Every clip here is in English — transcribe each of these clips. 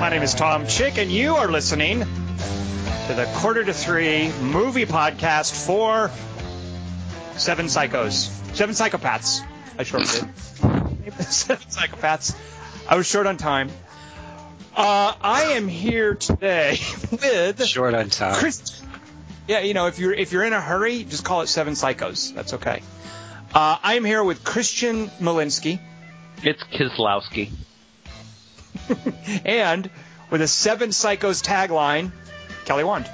My name is Tom Chick, and you are listening to the Quarter to Three movie podcast for Seven Psychos. Seven Psychopaths. I shortened it. Seven Psychopaths. I was short on time. Uh, I am here today with Short on time. Chris. Yeah, you know, if you're if you're in a hurry, just call it Seven Psychos. That's okay. Uh, I am here with Christian Malinsky. It's Kislowski. and with a Seven Psychos tagline, Kelly Wand.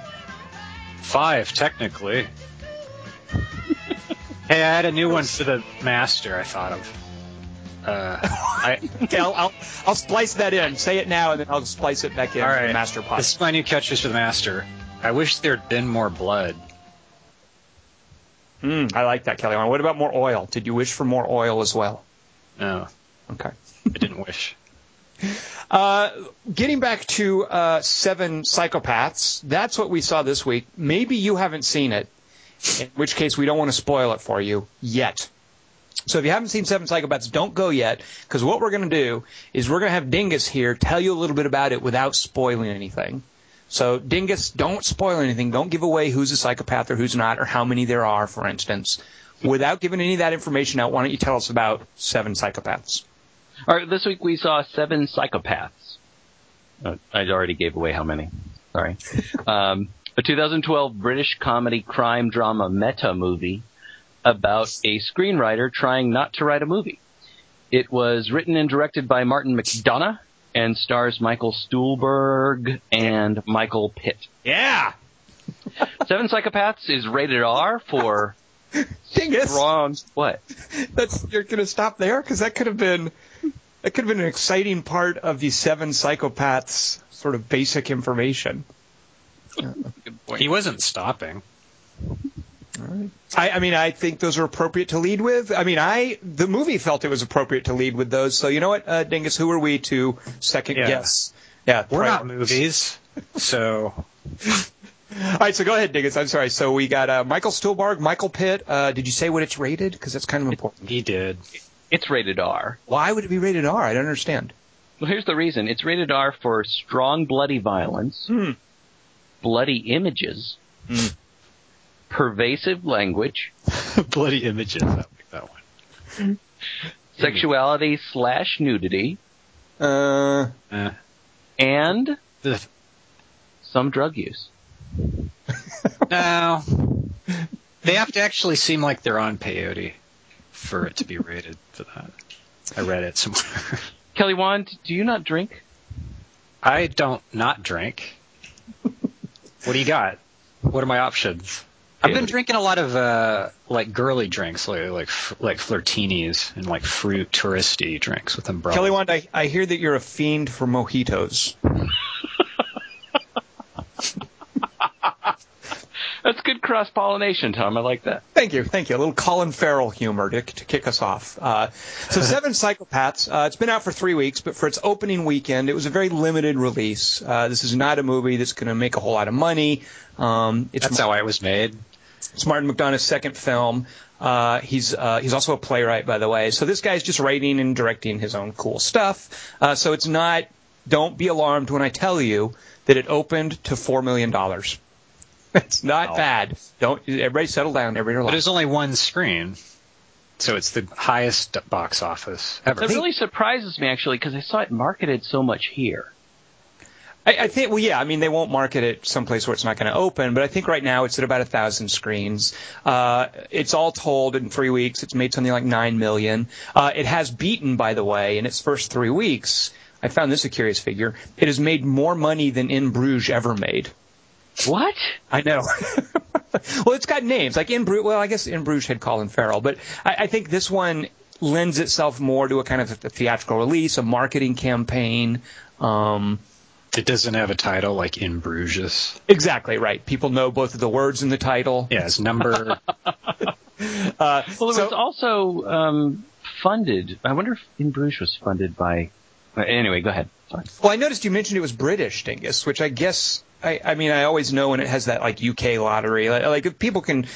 Five, technically. hey, I had a new one for the master. I thought of. Uh, I, Okay, I'll, I'll, I'll splice that in. Say it now, and then I'll splice it back in all right, the master pod. This is my new catchphrase for the master. I wish there'd been more blood. Mm, I like that, Kelly. What about more oil? Did you wish for more oil as well? No, Okay. I didn't wish. Uh, getting back to uh, Seven Psychopaths, that's what we saw this week. Maybe you haven't seen it, in which case we don't want to spoil it for you yet. So if you haven't seen Seven Psychopaths, don't go yet, because what we're going to do is we're going to have Dingus here tell you a little bit about it without spoiling anything. So Dingus, don't spoil anything. Don't give away who's a psychopath or who's not, or how many there are, for instance. Without giving any of that information out, why don't you tell us about Seven Psychopaths? All right, this week we saw Seven Psychopaths. Uh, I already gave away how many. Sorry. um, a 2012 British comedy crime drama meta movie about a screenwriter trying not to write a movie. It was written and directed by Martin McDonagh and stars Michael Stuhlbarg and Michael Pitt. Yeah, Seven Psychopaths is rated R for Dingus. strong. What? That's you're going to stop there because that could have been that could have been an exciting part of the seven psychopaths sort of basic information. He wasn't stopping. I, I mean, I think those are appropriate to lead with. I mean, I the movie felt it was appropriate to lead with those. So you know what, uh, Dingus, who are we to second Yeah. guess? Yeah, We're pri- not movies, so All right, so go ahead, Dingus. I'm sorry. So we got uh, Michael Stuhlbarg, Michael Pitt. Uh, did you say what it's rated? Because that's kind of important. he did. It's rated R. Why would it be rated R? I don't understand. Well, here's the reason. It's rated R for strong bloody violence, Hmm. bloody images, Hmm. pervasive language, Bloody images. I like that one. sexuality slash nudity, Uh, Eh. and The, some drug use. no, they have to actually seem like they're on peyote for it to be rated for that. I read it somewhere. Kelly Wand, do you not drink? I don't not drink. What do you got? What are my options? I've been drinking a lot of uh, like girly drinks, like like f- like flirtinis and like fruit touristy drinks with umbrellas. Kelly Wand, I, I hear that you're a fiend for mojitos. That's good cross pollination, Tom. I like that. Thank you, thank you. A little Colin Farrell humor to, to kick us off. Uh, so, Seven Psychopaths. Uh, it's been out for three weeks, but for its opening weekend, it was a very limited release. Uh, this is not a movie that's going to make a whole lot of money. Um, it's That's how I was made. It's Martin McDonagh's second film. Uh, he's uh, he's also a playwright, by the way. So this guy's just writing and directing his own cool stuff. Uh, so it's not. Don't be alarmed when I tell you that it opened to four million dollars. It's not Wow. bad. Don't everybody settle down. Everybody But there's only one screen, so it's the highest box office ever. That really surprises me, actually, because I saw it marketed so much here. I, I think, well, yeah, I mean, they won't market it someplace where it's not going to open, but I think right now it's at about a thousand screens. Uh, it's all told in three weeks. It's made something like nine million. Uh, it has beaten, by the way, in its first three weeks. I found this a curious figure. It has made more money than In Bruges ever made. What? I know. well, it's got names like In Bruges. Well, I guess In Bruges had Colin Farrell, but I, I think this one lends itself more to a kind of a theatrical release, a marketing campaign. Um, It doesn't have a title like In Bruges. Exactly right. People know both of the words in the title. Yeah, it's number. Uh, Well, it so- was also um, funded. I wonder if In Bruges was funded by. uh, Anyway, go ahead. Sorry. well, I noticed you mentioned it was British, Dingus, which I guess I, I mean I always know when it has that like UK lottery. Like, like if people can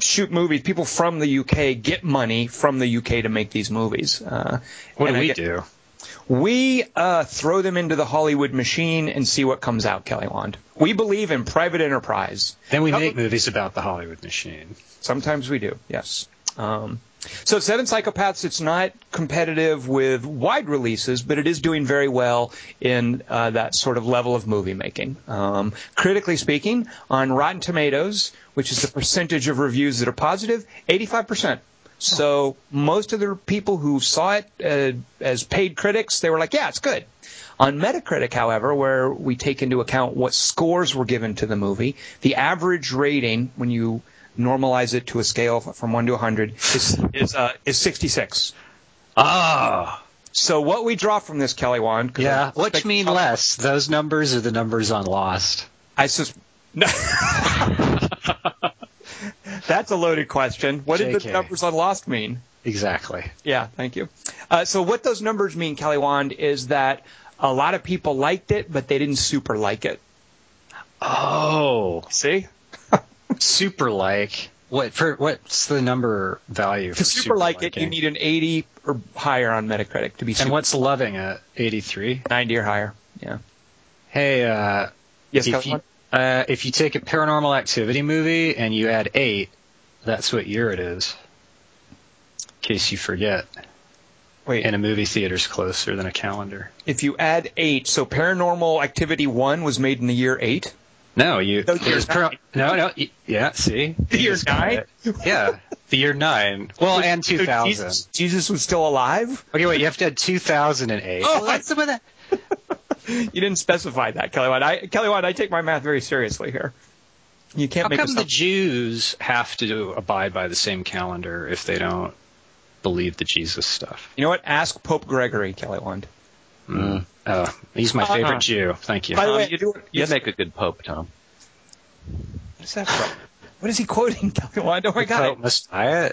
shoot movies, people from the UK get money from the UK to make these movies. Uh, What do we get- do? We uh, throw them into the Hollywood machine and see what comes out, Kelly Wand. We believe in private enterprise. Then we make movies about the Hollywood machine. Sometimes we do, yes. Um, so Seven Psychopaths, it's not competitive with wide releases, but it is doing very well in uh, that sort of level of movie making. Um, critically speaking, on Rotten Tomatoes, which is the percentage of reviews that are positive, 85%. So most of the people who saw it uh, as paid critics, they were like, yeah, it's good. On Metacritic, however, where we take into account what scores were given to the movie, the average rating when you normalize it to a scale from 1 to 100 is is, uh, is 66. Ah, So what we draw from this, Kelly Wand, yeah. Which mean less? Those numbers are the numbers on Lost. I sus- That's a loaded question. What did the numbers on Lost mean? Exactly. Yeah, thank you. Uh, so what those numbers mean, Kelly Wand, is that a lot of people liked it, but they didn't super like it. Oh, See? Super like. What for? What's the number value for super like it, you need an 80 or higher on Metacritic to be super. And what's loving at 83? 90 or higher. Yeah. Hey, uh, Yes, if you, uh, if you take a paranormal activity movie and you add eight, that's what year it is. In case you forget. Wait. And a movie theater's closer than a calendar. if you add eight, so Paranormal Activity One was made in the year eight. No, you. No, year there's no, no. y- Yeah, see. The year nine? Yeah, the year nine. Well, and So 2000. Jesus, Jesus was still alive. Okay, wait. You have to add 2008. Oh, what's some of that? You didn't specify that, Kelly Wand. I, Kelly Wand, I take my math very seriously here. You can't How make come the. Jews have to abide by the same calendar if they don't believe the Jesus stuff? You know what? Ask Pope Gregory, Kelly Wand. Mm. Oh, he's my favorite uh-huh. Jew. Thank you. By the Tom, way, you, do- you yes? make a good pope, Tom. What is that from? What is he quoting, Kelly Wand? Oh my The God! Pope Messiah.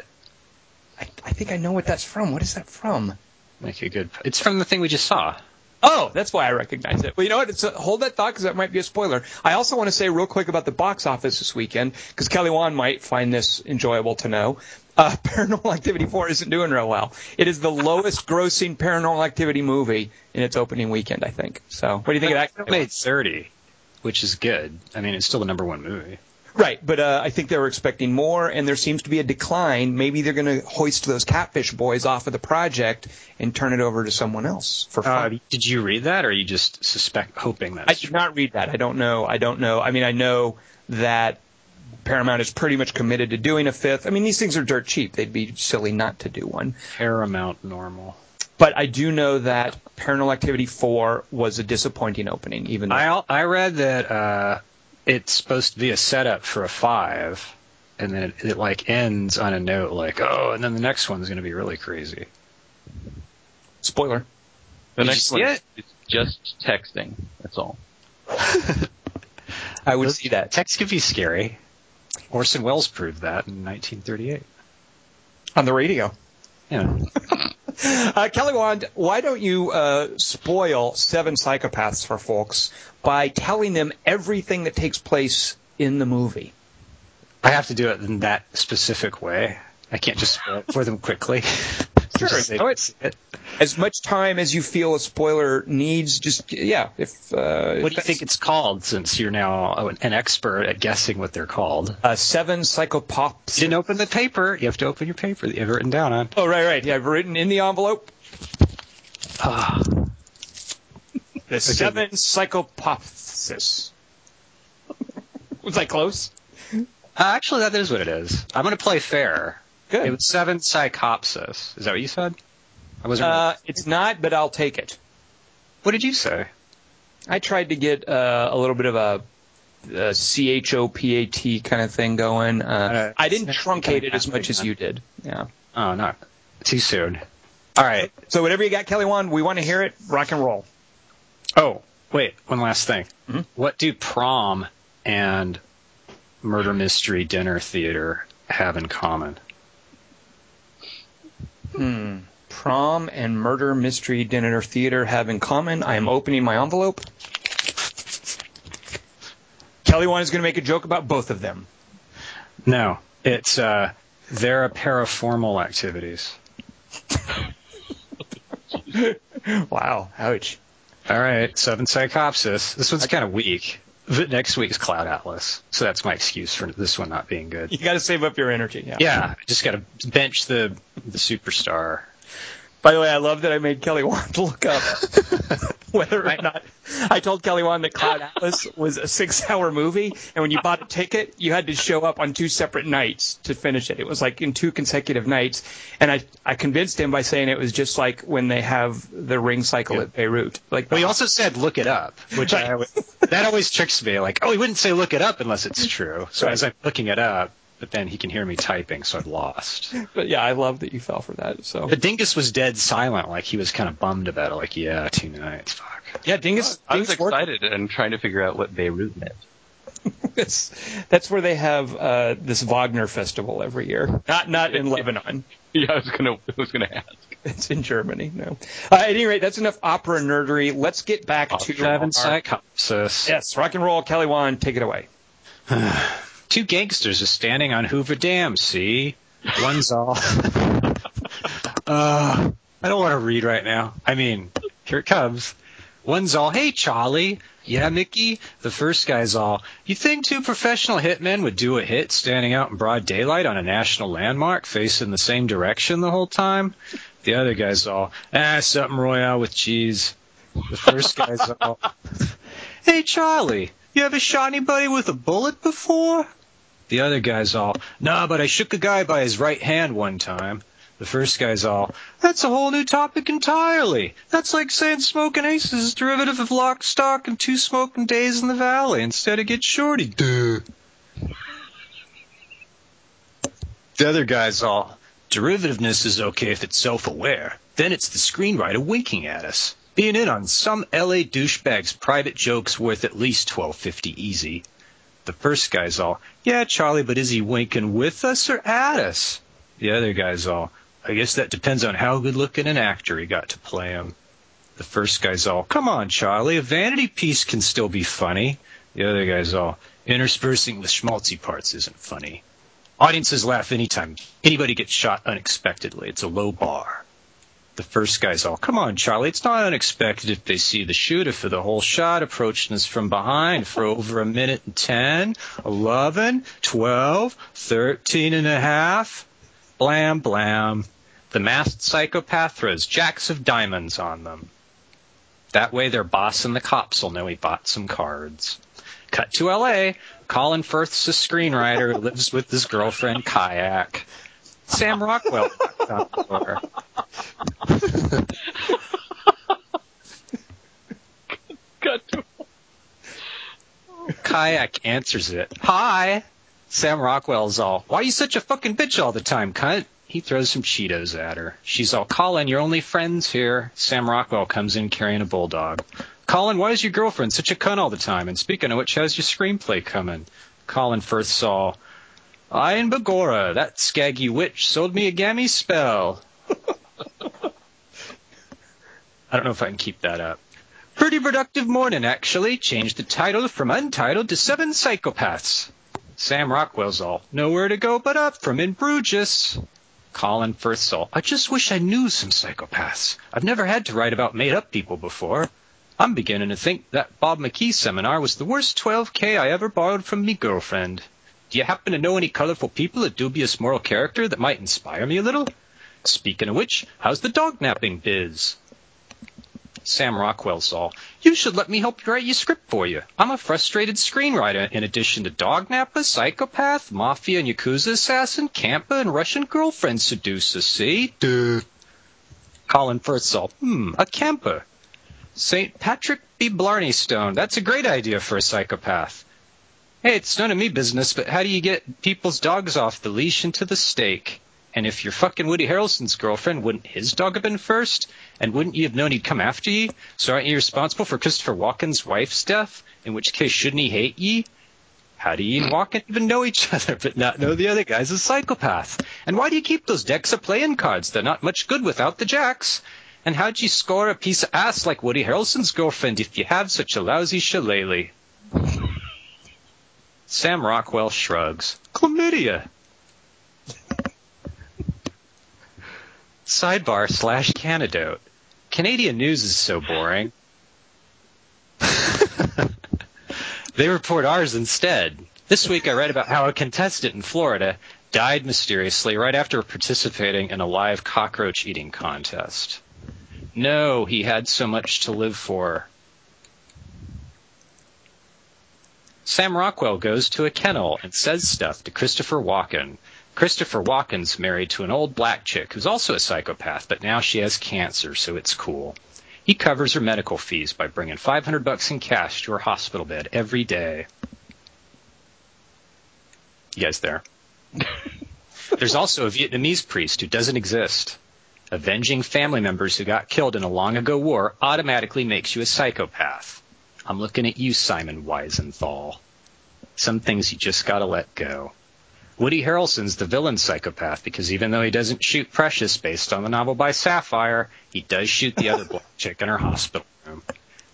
I, I think I know what that's from. What is that from? Make a good. It's from the thing we just saw. Oh, that's why I recognize it. Well, you know what? It's a, hold that thought because that might be a spoiler. I also want to say real quick about the box office this weekend because Kelly Wand might find this enjoyable to know. Uh, Paranormal Activity 4 isn't doing real well. It is the lowest grossing Paranormal Activity movie in its opening weekend, I think. So, what do you think of that? It made 30, which is good. I mean, it's still the number one movie. Right, but uh, I think they were expecting more, and there seems to be a decline. Maybe they're going to hoist those Catfish boys off of the project and turn it over to someone else for Uh, fun. did you read that, or are you just suspect hoping that? I did not read that. I don't know. I don't know. I mean, I know that Paramount is pretty much committed to doing a fifth. I mean, these things are dirt cheap. They'd be silly not to do one. Paramount normal? But I do know that Paranormal Activity 4 was a disappointing opening, even though. I I read that uh, it's supposed to be a setup for a five, and then it, it like ends on a note like, oh, and then the next one's going to be really crazy. spoiler. The Did next see one it? is just texting. That's all. I would see that. Text could be scary. Orson Welles proved that in 1938. On the radio. Yeah. Uh, Kelly Wand, why don't you uh, spoil Seven Psychopaths for folks by telling them everything that takes place in the movie? I have to do it in that specific way. I can't just spoil it for them quickly. Sure. Just No, it's- As much time as you feel a spoiler needs, just yeah. If uh, what do you think it's called? Since you're now an expert at guessing what they're called. uh, Seven psychopops. You didn't open the paper. You have to open your paper that you have written down on. Oh right, right. Yeah, I've written in the envelope Ah, the Seven Psychopaths. Was I close? Uh, actually, that is what it is. I'm going to play fair. Good. It was seven psychopsis. Is that what you said? I wasn't. uh, it's not, but I'll take it. what did you say? I tried to get uh, a little bit of a, a C H O P A T kind of thing going. Uh, Uh, I didn't truncate it as much as you did. Yeah. Oh, no. Too soon. All right. So whatever you got, Kelly Wand, we want to hear it. Rock and roll. Oh, wait. One last thing. Mhm. What do prom and murder mystery dinner theater have in common? Hmm. Prom and murder mystery dinner theater have in common. I am opening my envelope. Kelly Wand is going to make a joke about both of them. No, it's uh, they're a paraformal activities. Wow. Ouch. All right, seven Psychopsis. This one's kind of weak. The next week's Cloud Atlas, so that's my excuse for this one not being good. You got to save up your energy. Yeah. Yeah, just got to bench the the superstar. By the way, I love that I made Kelly Wand look up whether or not I told Kelly Wand that Cloud Atlas was a six-hour movie, and when you bought a ticket, you had to show up on two separate nights to finish it. It was like in two consecutive nights, and I I convinced him by saying it was just like when they have the ring cycle Yeah. at Bayreuth. Like Well, he ah. also said look it up, which I that always tricks me. Like, oh, he wouldn't say look it up unless it's true. So Right. as I'm looking it up, but then he can hear me typing, so I've lost. but yeah, I love that you fell for that. So But Dingus was dead silent, like he was kind of bummed about it. Like, yeah, two nights, fuck. yeah, Dingus. I was Dingus worked- excited and trying to figure out what Bayreuth meant. That's that's where they have uh, this Wagner festival every year. Not not in Lebanon. Yeah, I was gonna, I was gonna ask. It's in Germany. No. Uh, at any rate, that's enough opera nerdery. Let's get back to Seven our- Psychopsis. Yes, rock and roll. Kelly Wand, take it away. Two gangsters are standing on Hoover Dam, see? One's all. uh, I don't want to read right now. I mean, here it comes. One's all, hey, Charlie. Yeah, Mickey. The first guy's all, you think two professional hitmen would do a hit standing out in broad daylight on a national landmark facing the same direction the whole time? The other guy's all, ah, something royale with cheese. The first guy's all, hey, Charlie. You ever shot anybody with a bullet before? The other guy's all, nah, but I shook a guy by his right hand one time. The first guy's all, that's a whole new topic entirely. That's like saying smoking aces is derivative of lock, stock, and two smoking days in the valley instead of get shorty. Duh. The other guy's all, derivativeness is okay if it's self-aware. Then it's the screenwriter winking at us. Being in on some LA douchebag's private jokes worth at least twelve fifty easy. The first guy's all, yeah, Charlie, but is he winking with us or at us? The other guy's all, I guess that depends on how good looking an actor he got to play him. The first guy's all, come on, Charlie, a vanity piece can still be funny. The other guy's all, interspersing with schmaltzy parts isn't funny. Audiences laugh anytime anybody gets shot unexpectedly. It's a low bar. The first guy's all, come on, Charlie, it's not unexpected if they see the shooter for the whole shot approaching us from behind for over a minute and ten, eleven, twelve, thirteen and a half. Blam, blam. The masked psychopath throws jacks of diamonds on them. That way their boss and the cops will know he bought some cards. Cut to LA. Colin Firth's a screenwriter who lives with his girlfriend Kayak. Sam Rockwell Kayak answers it. Hi. Sam Rockwell's all, why you such a fucking bitch all the time, cunt? He throws some Cheetos at her. She's all, Colin, you're only friends here. Sam Rockwell comes in carrying a bulldog. Colin, why is your girlfriend such a cunt all the time? And speaking of which, how's your screenplay coming? Colin Firth all, I and Bagora, that scaggy witch, sold me a gammy spell. I don't know if I can keep that up. Pretty productive morning, actually. Changed the title from Untitled to Seven Psychopaths. Sam Rockwell's all, nowhere to go but up from in Bruges. Colin Firth's all, I just wish I knew some psychopaths. I've never had to write about made-up people before. I'm beginning to think that Bob McKee seminar was the worst 12K I ever borrowed from me girlfriend. Do you happen to know any colorful people of dubious moral character that might inspire me a little? Speaking of which, how's the dog napping biz? Sam Rockwell's all, you should let me help write your script for you. I'm a frustrated screenwriter in addition to dog napper, psychopath, mafia and yakuza assassin, camper, and Russian girlfriend seducer, see? Duh. Colin Firth's all, hmm, a camper. St. Patrick B. Blarney Stone, that's a great idea for a psychopath. Hey, it's none of me business, but how do you get people's dogs off the leash into the stake? And if you're fucking Woody Harrelson's girlfriend, wouldn't his dog have been first? And wouldn't you have known he'd come after ye? So aren't you responsible for Christopher Walken's wife's death? In which case, shouldn't he hate ye? How do ye and Walken even know each other, but not know the other guy's a psychopath? And why do you keep those decks of playing cards? They're not much good without the jacks. And how'd you score a piece of ass like Woody Harrelson's girlfriend if you have such a lousy shillelagh? Sam Rockwell shrugs. Chlamydia. Sidebar slash canadote. Canadian news is so boring. they report ours instead. This week I read about how a contestant in Florida died mysteriously right after participating in a live cockroach eating contest. No, he had so much to live for. Sam Rockwell goes to a kennel and says stuff to Christopher Walken. Christopher Walken's married to an old black chick who's also a psychopath, but now she has cancer, so it's cool. He covers her medical fees by bringing 500 bucks in cash to her hospital bed every day. You guys there? There's also a Vietnamese priest who doesn't exist. Avenging family members who got killed in a long ago war automatically makes you a psychopath. I'm looking at you, Simon Wiesenthal. Some things you just gotta let go. Woody Harrelson's the villain psychopath because even though he doesn't shoot Precious based on the novel by Sapphire, he does shoot the other black chick in her hospital room.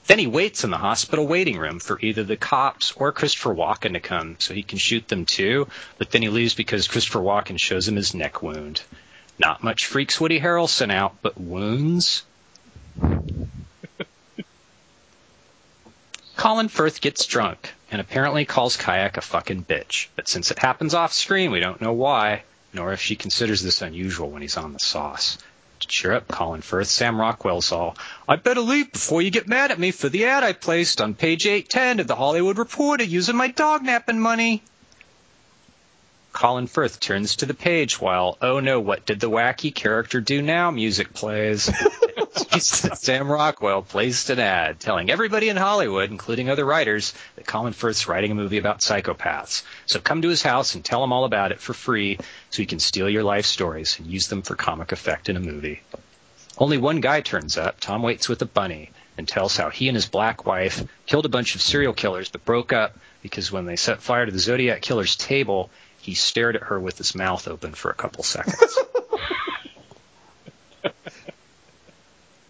Then he waits in the hospital waiting room for either the cops or Christopher Walken to come so he can shoot them too, but then he leaves because Christopher Walken shows him his neck wound. Not much freaks Woody Harrelson out, but wounds? Colin Firth gets drunk and apparently calls Kayak a fucking bitch, but since it happens off screen, we don't know why, nor if she considers this unusual when he's on the sauce. Cheer up, Colin Firth. Sam Rockwell's all, I better leave before you get mad at me for the ad I placed on page 810 of the Hollywood Reporter using my dog napping money. Colin Firth turns to the page while, oh no, what did the wacky character do now? Music plays. Sam Rockwell placed an ad telling everybody in Hollywood, including other writers, that Colin Firth's writing a movie about psychopaths. So come to his house and tell him all about it for free so he can steal your life stories and use them for comic effect in a movie. Only one guy turns up, Tom Waits with a bunny, and tells how he and his black wife killed a bunch of serial killers but broke up because when they set fire to the Zodiac Killer's table, he stared at her with his mouth open for a couple seconds.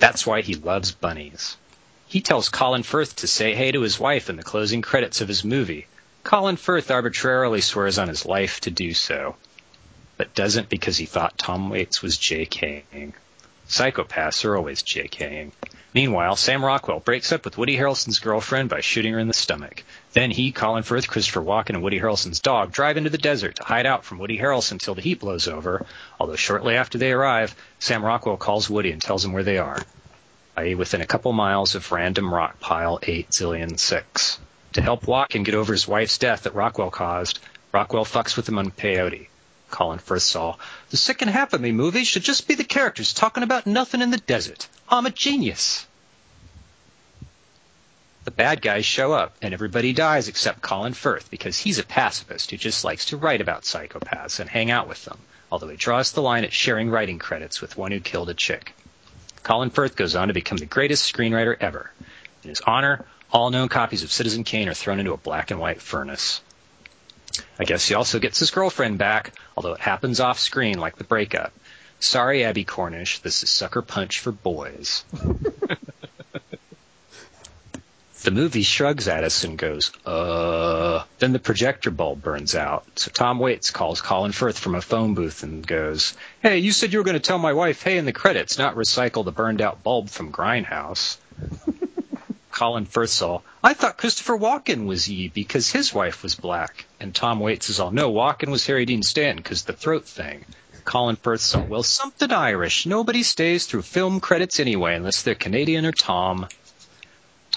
That's why he loves bunnies. He tells Colin Firth to say hey to his wife in the closing credits of his movie. Colin Firth arbitrarily swears on his life to do so, but doesn't because he thought Tom Waits was JKing. Psychopaths are always JKing. Meanwhile, Sam Rockwell breaks up with Woody Harrelson's girlfriend by shooting her in the stomach. Then he, Colin Firth, Christopher Walken, and Woody Harrelson's dog drive into the desert to hide out from Woody Harrelson until the heat blows over. Although shortly after they arrive, Sam Rockwell calls Woody and tells him where they are, i.e., within a couple miles of random rock pile 8 zillion 6. To help Walken get over his wife's death that Rockwell caused, Rockwell fucks with him on peyote. Colin Firth saw, the second half of me movie should just be the characters talking about nothing in the desert. I'm a genius. The bad guys show up, and everybody dies except Colin Firth because he's a pacifist who just likes to write about psychopaths and hang out with them, although he draws the line at sharing writing credits with one who killed a chick. Colin Firth goes on to become the greatest screenwriter ever. In his honor, all known copies of Citizen Kane are thrown into a black and white furnace. I guess he also gets his girlfriend back, although it happens off screen like the breakup. Sorry, Abbie Cornish, this is Sucker Punch for boys. the movie shrugs at us and goes, uh. Then the projector bulb burns out. So Tom Waits calls Colin Firth from a phone booth and goes, Hey, you said you were going to tell my wife, hey, in the credits, not recycle the burned out bulb from Grindhouse. Colin Firth's all, I thought Christopher Walken was ye because his wife was black. And Tom Waits is all, no, Walken was Harry Dean Stanton because the throat thing. Colin Firth's all, well, something Irish. Nobody stays through film credits anyway unless they're Canadian or Tom.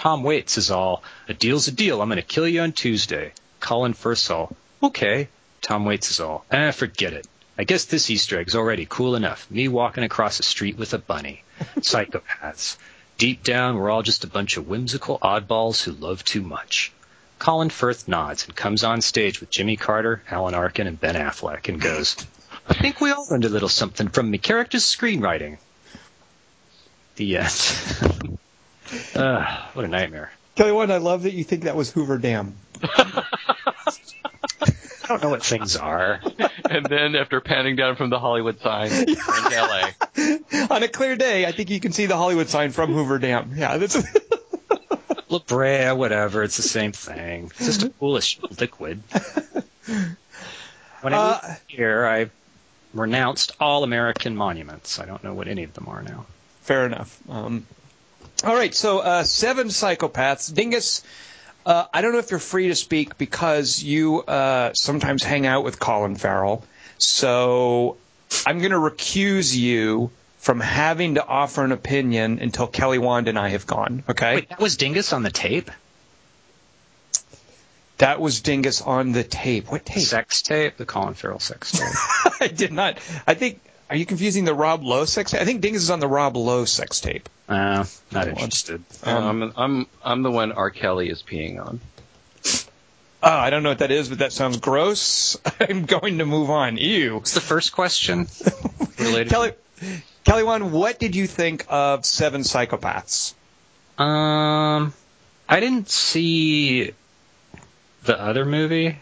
Tom Waits is all, a deal's a deal. I'm going to kill you on Tuesday. Colin Firth's all, okay. Tom Waits is all, ah, forget it. I guess this Easter egg's already cool enough. Me walking across the street with a bunny. Psychopaths. Deep down, we're all just a bunch of whimsical oddballs who love too much. Colin Firth nods and comes on stage with Jimmy Carter, Alan Arkin, and Ben Affleck and goes, I think we all learned a little something from me character's screenwriting. The end. uh, what a nightmare. Kelly Wand, I love that you think that was Hoover Dam. I don't know what things are. and then after panning down from the Hollywood sign, we're LA. On a clear day, I think you can see the Hollywood sign from Hoover Dam. Yeah, that's. La Brea, whatever, it's the same thing. It's just a foolish liquid. When I Uh, moved here, I renounced all American monuments. I don't know what any of them are now. fair enough. Um, all right, so uh, seven psychopaths. Dingus, uh, I don't know if you're free to speak because you uh, sometimes hang out with Colin Farrell. So I'm going to recuse you from having to offer an opinion until Kelly Wand and I have gone. Okay? Wait, that was Dingus on the tape? That was Dingus on the tape. What tape? Sex tape? The Colin Farrell sex tape. I did not. I think. Are you confusing the Rob Lowe sex tape? I think Dingus is on the Rob Lowe sex tape. Uh, not interested. Um, I'm, I'm I'm the one R. Kelly is peeing on. Oh, I don't know what that is, but that sounds gross. I'm going to move on. Ew. What's the first question? Related. Kelly, Kelly, one. What did you think of Seven Psychopaths? Um, I didn't see the other movie.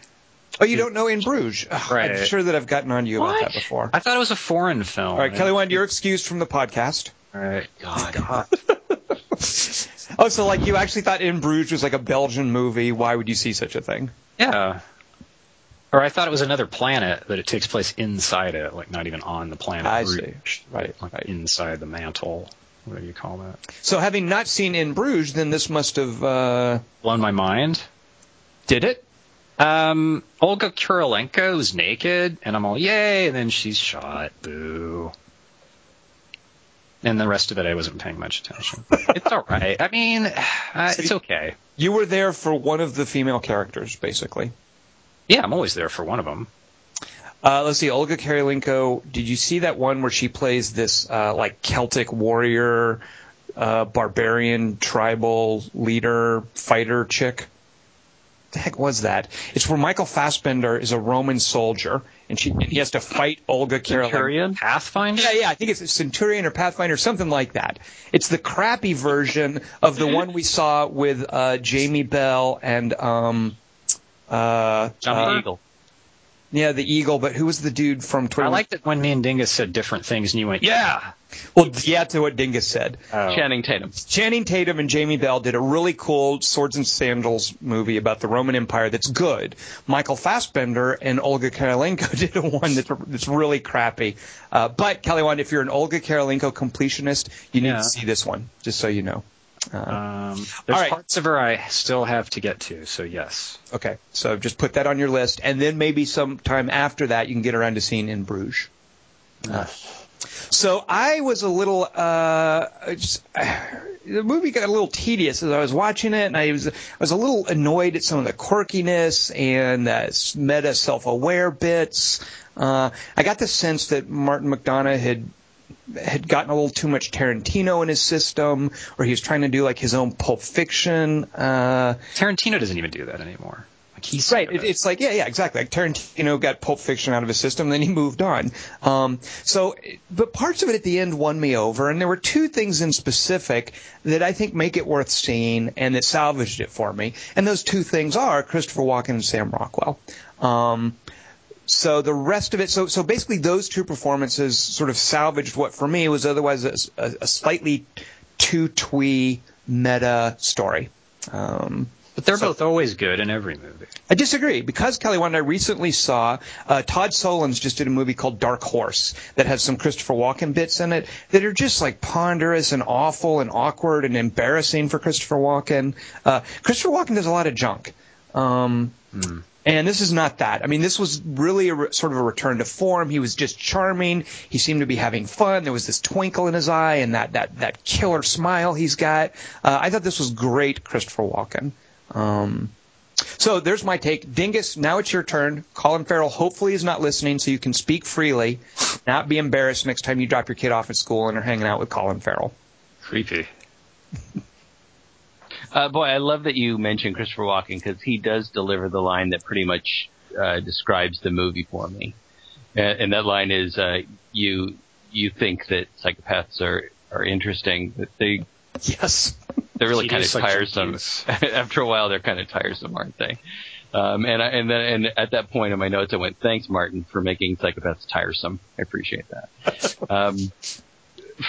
Oh, you don't know In Bruges? Ugh, I'm sure that I've gotten on you about that before. I thought it was a foreign film. All right, Kelly, one. You're excused from the podcast. All right. God. Oh, so like you actually thought In Bruges was like a Belgian movie? Why would you see such a thing? Yeah. Or I thought it was another planet, but it takes place inside it, like not even on the planet. I see. Bruges, Right, Like right. inside the mantle. Whatever you call that. So having not seen In Bruges, then this must have uh, Blown my mind. did it? Um, Olga Kurylenko is naked, and I'm all yay, and then she's shot. Boo. And the rest of it, I wasn't paying much attention. it's all right. I mean, uh, it's okay. You were there for one of the female characters, basically. Yeah, I'm always there for one of them. Uh, let's see, Olga Kurylenko. Did you see that one where she plays this uh, like Celtic warrior, uh, barbarian, tribal leader, fighter chick? The heck was that? It's where Michael Fassbender is a Roman soldier, and she and he has to fight Olga Kurylenko. Centurion? Pathfinder? Yeah, yeah, I think it's a Centurion or Pathfinder, something like that. It's the crappy version of the one we saw with uh, Jamie Bell and um, uh, Johnny uh, Eagle. yeah, the Eagle. But who was the dude from Twitter? I liked it when me and Dingus said different things, and you went, yeah. Well, yeah, to what Dingus said. Oh. Channing Tatum. Channing Tatum and Jamie Bell did a really cool Swords and Sandals movie about the Roman Empire that's good. Michael Fassbender and Olga Kurylenko did a one that's, that's really crappy. Uh, but Kelly, Wand, if you're an Olga Kurylenko completionist, you need Yeah. to see this one, just so you know. Uh, Um, there's All right. parts of her I still have to get to, so yes. okay, so just put that on your list, and then maybe sometime after that you can get around to seeing In Bruges. So I was a little, uh, just, the movie got a little tedious as I was watching it, and I was, I was a little annoyed at some of the quirkiness and the meta self-aware bits. Uh, I got the sense that Martin McDonagh had had gotten a little too much Tarantino in his system, or he was trying to do like his own Pulp Fiction. Uh, Tarantino doesn't even do that anymore. He's Right. It, it's like, yeah, yeah, exactly. Like Tarantino got Pulp Fiction out of his system, then he moved on. Um, so, but parts of it at the end won me over, and there were two things in specific that I think make it worth seeing and that salvaged it for me. And those two things are Christopher Walken and Sam Rockwell. Um, so the rest of it, so so basically those two performances sort of salvaged what for me was otherwise a, a, a slightly too twee meta story. Um, but they're so- both always good in every movie. I disagree because Kelly Wand, I recently saw uh, Todd Solondz just did a movie called Dark Horse that has some Christopher Walken bits in it that are just like ponderous and awful and awkward and embarrassing for Christopher Walken. Uh, Christopher Walken does a lot of junk. Um, And this is not that. I mean, this was really a re- sort of a return to form. He was just charming. He seemed to be having fun. There was this twinkle in his eye and that that that killer smile he's got. Uh, I thought this was great, Christopher Walken. Um, so there's my take. Dingus, now it's your turn. Colin Farrell hopefully is not listening, so you can speak freely, not be embarrassed next time you drop your kid off at school and are hanging out with Colin Farrell. Creepy. Uh, boy, I love that you mentioned Christopher Walken because he does deliver the line that pretty much uh, describes the movie for me. And, and that line is, uh, "You you think that psychopaths are are interesting, but they Yes. They're really kind of tiresome. After a while, they're kind of tiresome, aren't they?" Um, and I, and then and at that point in my notes, I went, "Thanks, Martin, for making psychopaths tiresome. I appreciate that." um,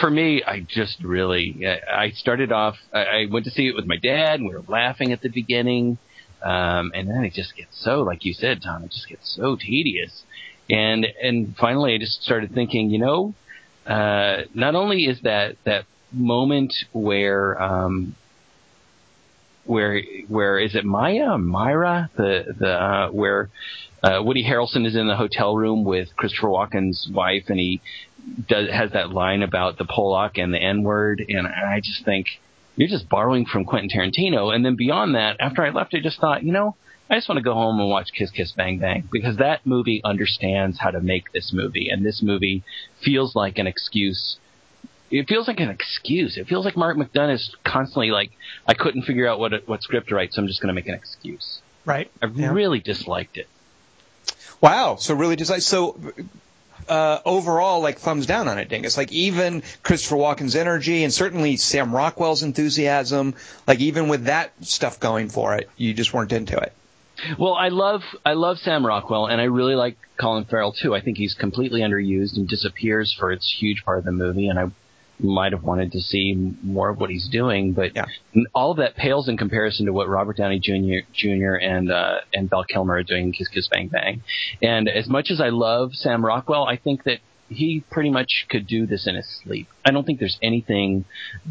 for me, I just really, I started off, I, I went to see it with my dad and we were laughing at the beginning. Um, and then it just gets so, like you said, Tom, it just gets so tedious. And, and finally I just started thinking, you know, uh, not only is that, that moment where um, where where is it Maya? Myra? The the uh, where uh, Woody Harrelson is in the hotel room with Christopher Walken's wife and he does has that line about the Pollock and the N word and I just think you're just borrowing from Quentin Tarantino. And then beyond that after I left I just thought you know I just want to go home and watch Kiss Kiss Bang Bang. Because that movie understands how to make this movie. And this movie feels like an excuse it feels like an excuse. It feels like Mark McDonagh is constantly like, I couldn't figure out what what script to write, so I'm just going to make an excuse. Right. I yeah. really disliked it. Wow. So really disliked. So uh, overall, like thumbs down on it, Dingus. Like even Christopher Walken's energy and certainly Sam Rockwell's enthusiasm, like even with that stuff going for it, you just weren't into it. Well, I love I love Sam Rockwell, and I really like Colin Farrell too. I think he's completely underused and disappears for its huge part of the movie, and I might have wanted to see more of what he's doing, but yeah. all of that pales in comparison to what Robert Downey Jr. Jr. and uh, and Val Kilmer are doing in Kiss Kiss Bang Bang. And as much as I love Sam Rockwell, I think that he pretty much could do this in his sleep. I don't think there's anything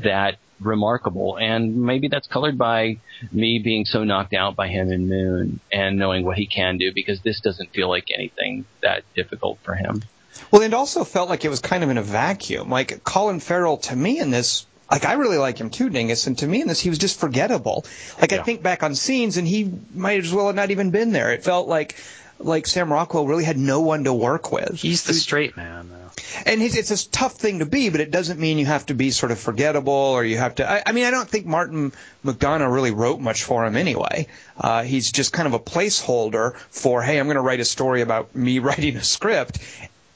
that remarkable, and maybe that's colored by me being so knocked out by him in Moon and knowing what he can do because this doesn't feel like anything that difficult for him. Well, it also felt like it was kind of in a vacuum. Like Colin Farrell, to me, in this, like I really like him too, Dingus, and to me in this, he was just forgettable. Like yeah. I think back on scenes, and he might as well have not even been there. It felt like like Sam Rockwell really had no one to work with. He's the straight man. Though. And it's a tough thing to be, but it doesn't mean you have to be sort of forgettable or you have to. I, I mean, I don't think Martin McDonagh really wrote much for him anyway. Uh, he's just kind of a placeholder for, hey, I'm going to write a story about me writing a script,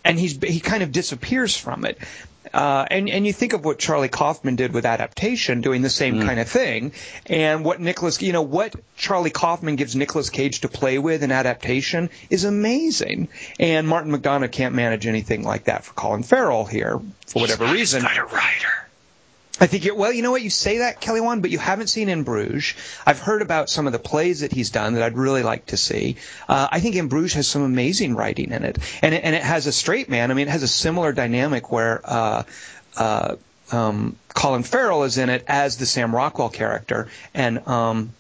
and he's he kind of disappears from it. Uh, and and you think of what Charlie Kaufman did with adaptation, doing the same mm. kind of thing, and what Nicholas, you know, what Charlie Kaufman gives Nicolas Cage to play with in adaptation is amazing. And Martin McDonagh can't manage anything like that for Colin Farrell here for whatever he's reason. Not a writer. I think you're, well, you know what? You say that, Kelly Wand, but you haven't seen In Bruges. I've heard about some of the plays that he's done that I'd really like to see. Uh, I think In Bruges has some amazing writing in it. And it, and it has a straight man. I mean, it has a similar dynamic where, uh, uh, um, Colin Farrell is in it as the Sam Rockwell character, and um,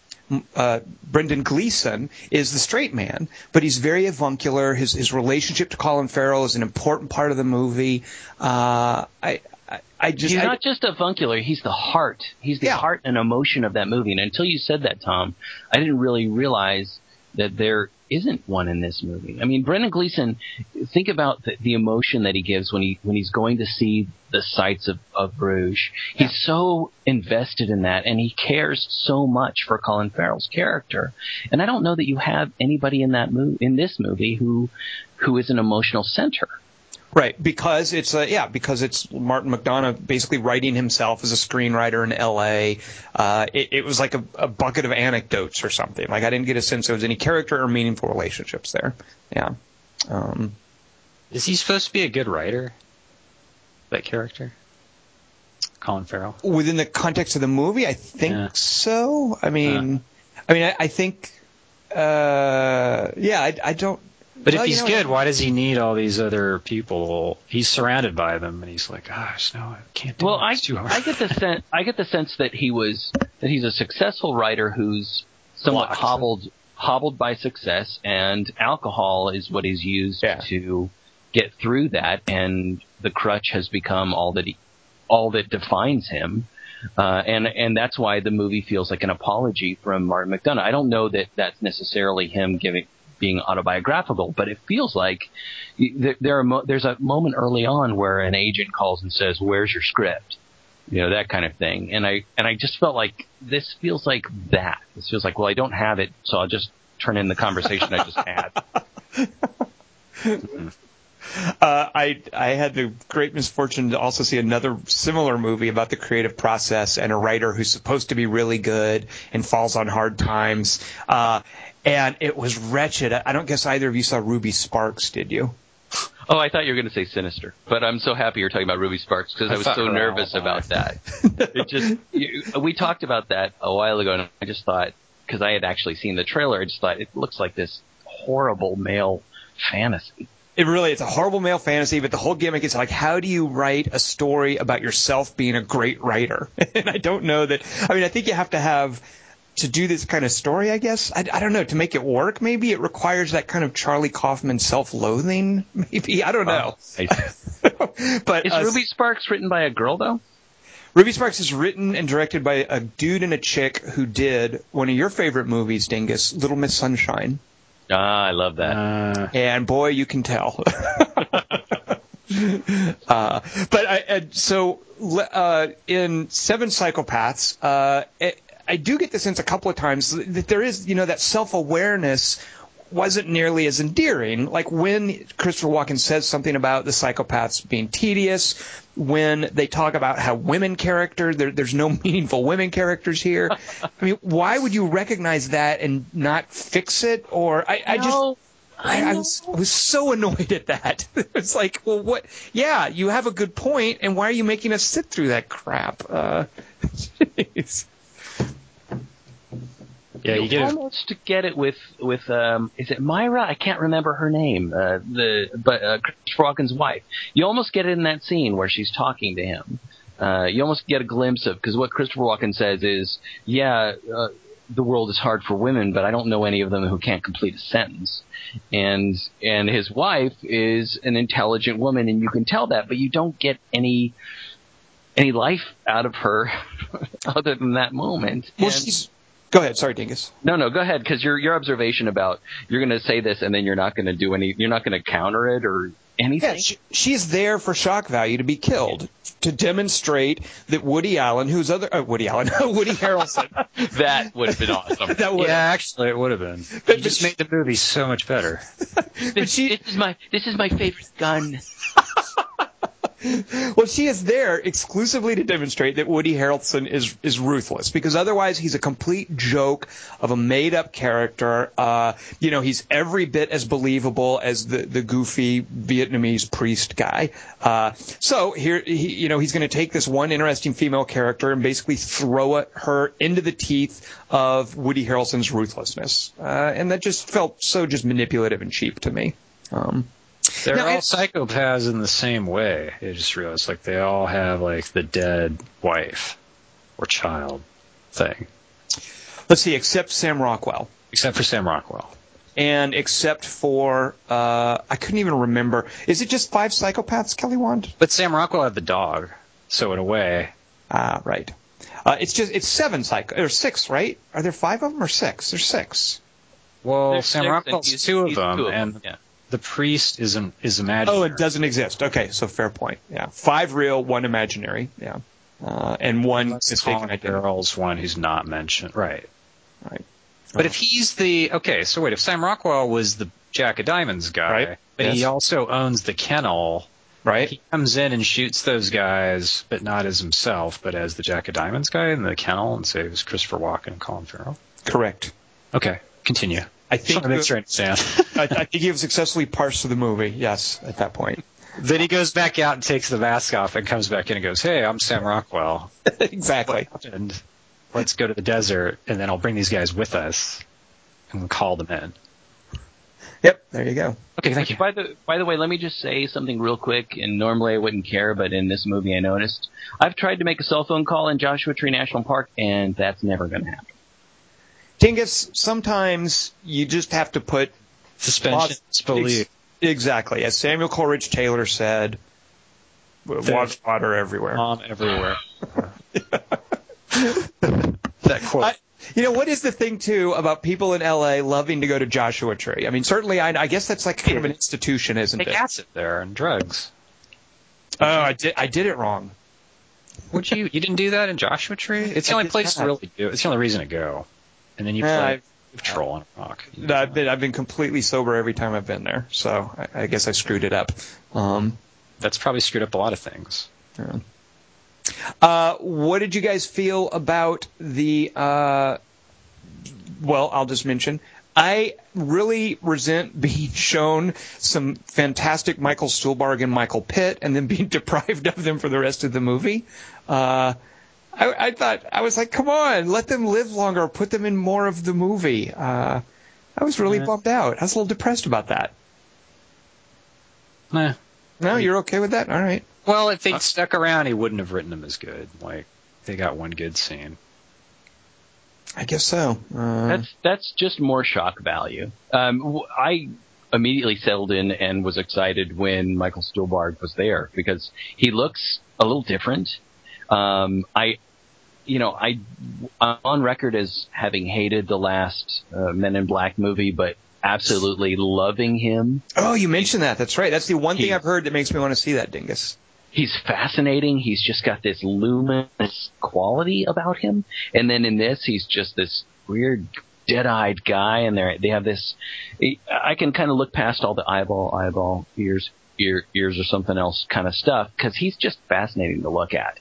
uh, Brendan Gleeson is the straight man, but he's very avuncular. His his relationship to Colin Farrell is an important part of the movie. Uh, I I just he's I, not just a avuncular; he's the heart. He's the yeah. heart and emotion of that movie. And until you said that, Tom, I didn't really realize that there isn't one in this movie. I mean, Brendan Gleeson. Think about the, the emotion that he gives when he when he's going to see the sights of, of Bruges. Yeah. He's so invested in that, and he cares so much for Colin Farrell's character. And I don't know that you have anybody in that movie in this movie who who is an emotional center. Right, because it's a, yeah, because it's Martin McDonagh basically writing himself as a screenwriter in L.A. Uh, it, it, was like a, a, bucket of anecdotes or something. Like I didn't get a sense there was any character or meaningful relationships there. Yeah. Um, Is he supposed to be a good writer? That character, Colin Farrell. Within the context of the movie, I think yeah. so. I mean, uh. I mean, I, I think, uh, yeah, I, I don't but well, if he's good, why does he need all these other people? He's surrounded by them, and he's like, "Gosh, no, I can't do well, it. It's I, too hard." I get the sense I get the sense that he was that he's a successful writer who's somewhat Locked. hobbled hobbled by success, and alcohol is what he's used yeah. to get through that, and the crutch has become all that he all that defines him. Uh, and and that's why the movie feels like an apology from Martin McDonagh. I don't know that that's necessarily him giving being autobiographical, but it feels like there are there's a moment early on where an agent calls and says, "Where's your script?" You know that kind of thing, and I and I just felt like this feels like that. This feels like, well, I don't have it, so I'll just turn in the conversation I just had. Uh, I I had the great misfortune to also see another similar movie about the creative process and a writer who's supposed to be really good and falls on hard times. Uh, and it was wretched. I don't guess either of you saw Ruby Sparks, did you? Oh, I thought you were going to say Sinister, but I'm so happy you're talking about Ruby Sparks because I, I, was so nervous about that. it just you, we talked about that a while ago, and I just thought because I had actually seen the trailer, I just thought it looks like this horrible male fantasy. It really it's a horrible male fantasy, but the whole gimmick is like, how do you write a story about yourself being a great writer? and I don't know that. I mean, I think you have to have to do this kind of story. I guess I, I don't know to make it work. Maybe it requires that kind of Charlie Kaufman self-loathing. Maybe I don't know. but Is uh, Ruby Sparks written by a girl though? Ruby Sparks is written and directed by a dude and a chick who did one of your favorite movies, Dingus, Little Miss Sunshine. Ah, I love that. Uh, And boy, you can tell. uh, but I, uh, so uh, in Seven Psychopaths, uh, it, I do get the sense a couple of times that there is, you know, that self awareness wasn't nearly as endearing. Like when Christopher Walken says something about the psychopaths being tedious, when they talk about how women character, there, there's no meaningful women characters here. I mean, why would you recognize that and not fix it? Or I, I just. I, I was, was so annoyed at that. it's like, well, what? Yeah, you have a good point, and why are you making us sit through that crap? Uh, jeez. Yeah, you get it. almost get it with with um is it Myra? I can't remember her name. Uh, the but uh, Christopher Walken's wife. You almost get it in that scene where she's talking to him. Uh, you almost get a glimpse of because what Christopher Walken says is, yeah, uh, the world is hard for women, but I don't know any of them who can't complete a sentence. And and his wife is an intelligent woman, and you can tell that, but you don't get any any life out of her other than that moment. Well, And- she's. Go ahead. Sorry, Dingus. no, no, go ahead, because your your observation about you're going to say this and then you're not going to do any, you're not going to counter it or anything. Yeah, she, she's there for shock value to be killed to demonstrate that Woody Allen, who's other uh, Woody Allen, Woody Harrelson, that would have been awesome. that would. Yeah, actually, it would have been. But- You just but made the movie so much better. But she, this is my this is my favorite gun. Well, she is there exclusively to demonstrate that Woody Harrelson is is ruthless, because otherwise he's a complete joke of a made up character. Uh, you know, he's every bit as believable as the the goofy Vietnamese priest guy. Uh, so here, he, you know, he's going to take this one interesting female character and basically throw it, her into the teeth of Woody Harrelson's ruthlessness, uh, and that just felt so just manipulative and cheap to me. Um, They're Now, all it- psychopaths in the same way. I just realized, like, they all have like the dead wife or child thing, let's see, except Sam Rockwell. except for Sam Rockwell. and except for uh, I couldn't even remember. Is it just five psychopaths, Kelly Wand? But Sam Rockwell had the dog, so in a way, Ah, right. Uh, it's just it's seven psycho or six, right? Are there five of them or six? There's six. well, There's Sam six, Rockwell's he's- two of them, two of and yeah. The priest is is imaginary. Oh, it doesn't exist. Okay, so fair point. Yeah, five real, one imaginary. Yeah, uh, and one mistaken Colin. Farrell's one who's not mentioned, right? Right. But if he's the okay, so wait, if Sam Rockwell was the Jack of Diamonds guy, Right. but he also owns the kennel, Right. he comes in and shoots those guys, but not as himself, but as the Jack of Diamonds guy in the kennel, and saves Christopher Walken and Colin Farrell. Correct. Okay, continue. I think want to make sure I understand. I, I think he was successfully parsed through the movie. Yes, at that point. then he goes back out and takes the mask off and comes back in and goes, "Hey, I'm Sam Rockwell. exactly. And let's go to the desert, and then I'll bring these guys with us and call them in." Yep. There you go. Okay, thank you. By the by the way, let me just say something real quick. And normally I wouldn't care, but in this movie I noticed I've tried to make a cell phone call in Joshua Tree National Park, and that's never going to happen. Dingus. Sometimes you just have to put Suspension Lots- disbelief. Ex- Exactly. As Samuel Coleridge Taylor said, w- watch water everywhere. Mom everywhere. that quote. I, you know, what is the thing, too, about people in L.A. loving to go to Joshua Tree? I mean, certainly, I, I guess that's like kind of an institution, isn't Take it? acid there and drugs. Oh, I did, I did it wrong. Would you? You didn't do that in Joshua Tree? It's the I only did place to really do. It's the only reason to go. And then you Yeah, play I've- troll on rock. No, I've been, I've been completely sober every time I've been there, so I, I guess I screwed it up. Um, That's probably screwed up a lot of things. yeah. Uh, what did you guys feel about the? Uh, well, I'll just mention. I really resent being shown some fantastic Michael Stuhlbarg and Michael Pitt, and then being deprived of them for the rest of the movie. Uh, I, I thought I was like, come on, let them live longer, put them in more of the movie. Uh, I was really Yeah. bummed out. I was a little depressed about that. Nah. No, you're okay with that? All right. Well, if they'd stuck around, he wouldn't have written them as good. Like they got one good scene. I guess so. Uh, That's that's just more shock value. Um, w- I immediately settled in and was excited when Michael Stuhlbarg was there because he looks a little different. Um, I, you know, I I'm on record as having hated the last uh, Men in Black movie, but absolutely loving him. oh, you mentioned that. That's right. That's the one thing I've heard that makes me want to see that dingus. He's fascinating. He's just got this luminous quality about him. And then in this, he's just this weird, dead-eyed guy. And they they have this. I can kind of look past all the eyeball, eyeball, ears, ear, ears, or something else kind of stuff because he's just fascinating to look at.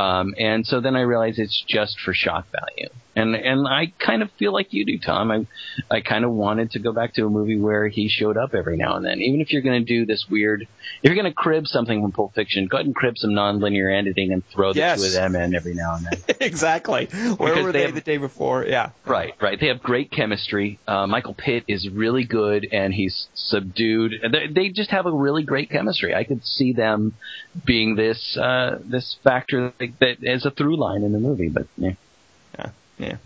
Um, and so then I realize it's just for shock value. And and I kind of feel like you do, Tom. I I kind of wanted to go back to a movie where he showed up every now and then. Even if you're going to do this weird, if you're going to crib something from Pulp Fiction, go ahead and crib some nonlinear editing and throw the Yes. two of them in every now and then. exactly. Where Because were they they, have- the day before? Yeah. Right, right. They have great chemistry. Uh, Michael Pitt is really good, and he's subdued. They, they just have a really great chemistry. I could see them being this uh, this factor that, that is a through line in the movie. But yeah. Yeah.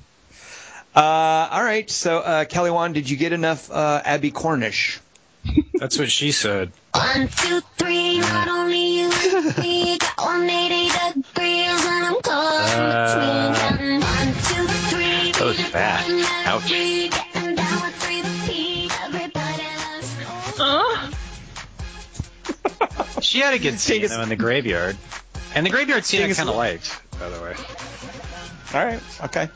Uh, all right. So, uh, Kelly Wand, did you get enough uh, Abbie Cornish? That's what she said. One, two, three, not only you and me, got 180 degrees and I'm caught in between. One, two, three, That was fast. Ouch. Getting down three P, everybody loves She had a good scene though in the graveyard, and the graveyard scene I kind of liked, by the way. All right. Okay.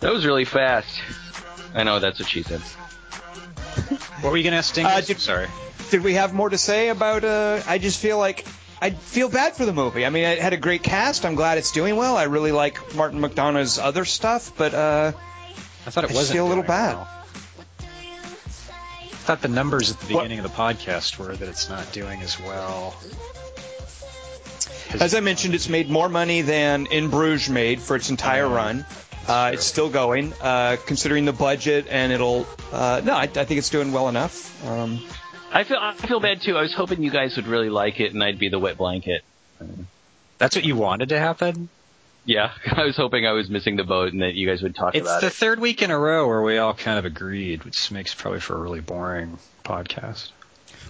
That was really fast. I know that's what she said. What were you gonna ask, Dingus? Uh, did- Sorry. Did we have more to say about? Uh, I just feel like I feel bad for the movie. I mean, it had a great cast. I'm glad it's doing well. I really like Martin McDonagh's other stuff, but uh, I thought it wasn't. feel a little bad. well. I thought the numbers at the What- beginning of the podcast were that it's not doing as well. As I mentioned, it's made more money than In Bruges made for its entire run. Uh, it's still going, uh, considering the budget, and it'll. Uh, no, I, I think it's doing well enough. Um, I feel I feel bad too. I was hoping you guys would really like it, and I'd be the wet blanket. That's what you wanted to happen. Yeah, I was hoping I was missing the boat, and that you guys would talk It's about the third week in a row where we all kind of agreed, which makes probably for a really boring podcast.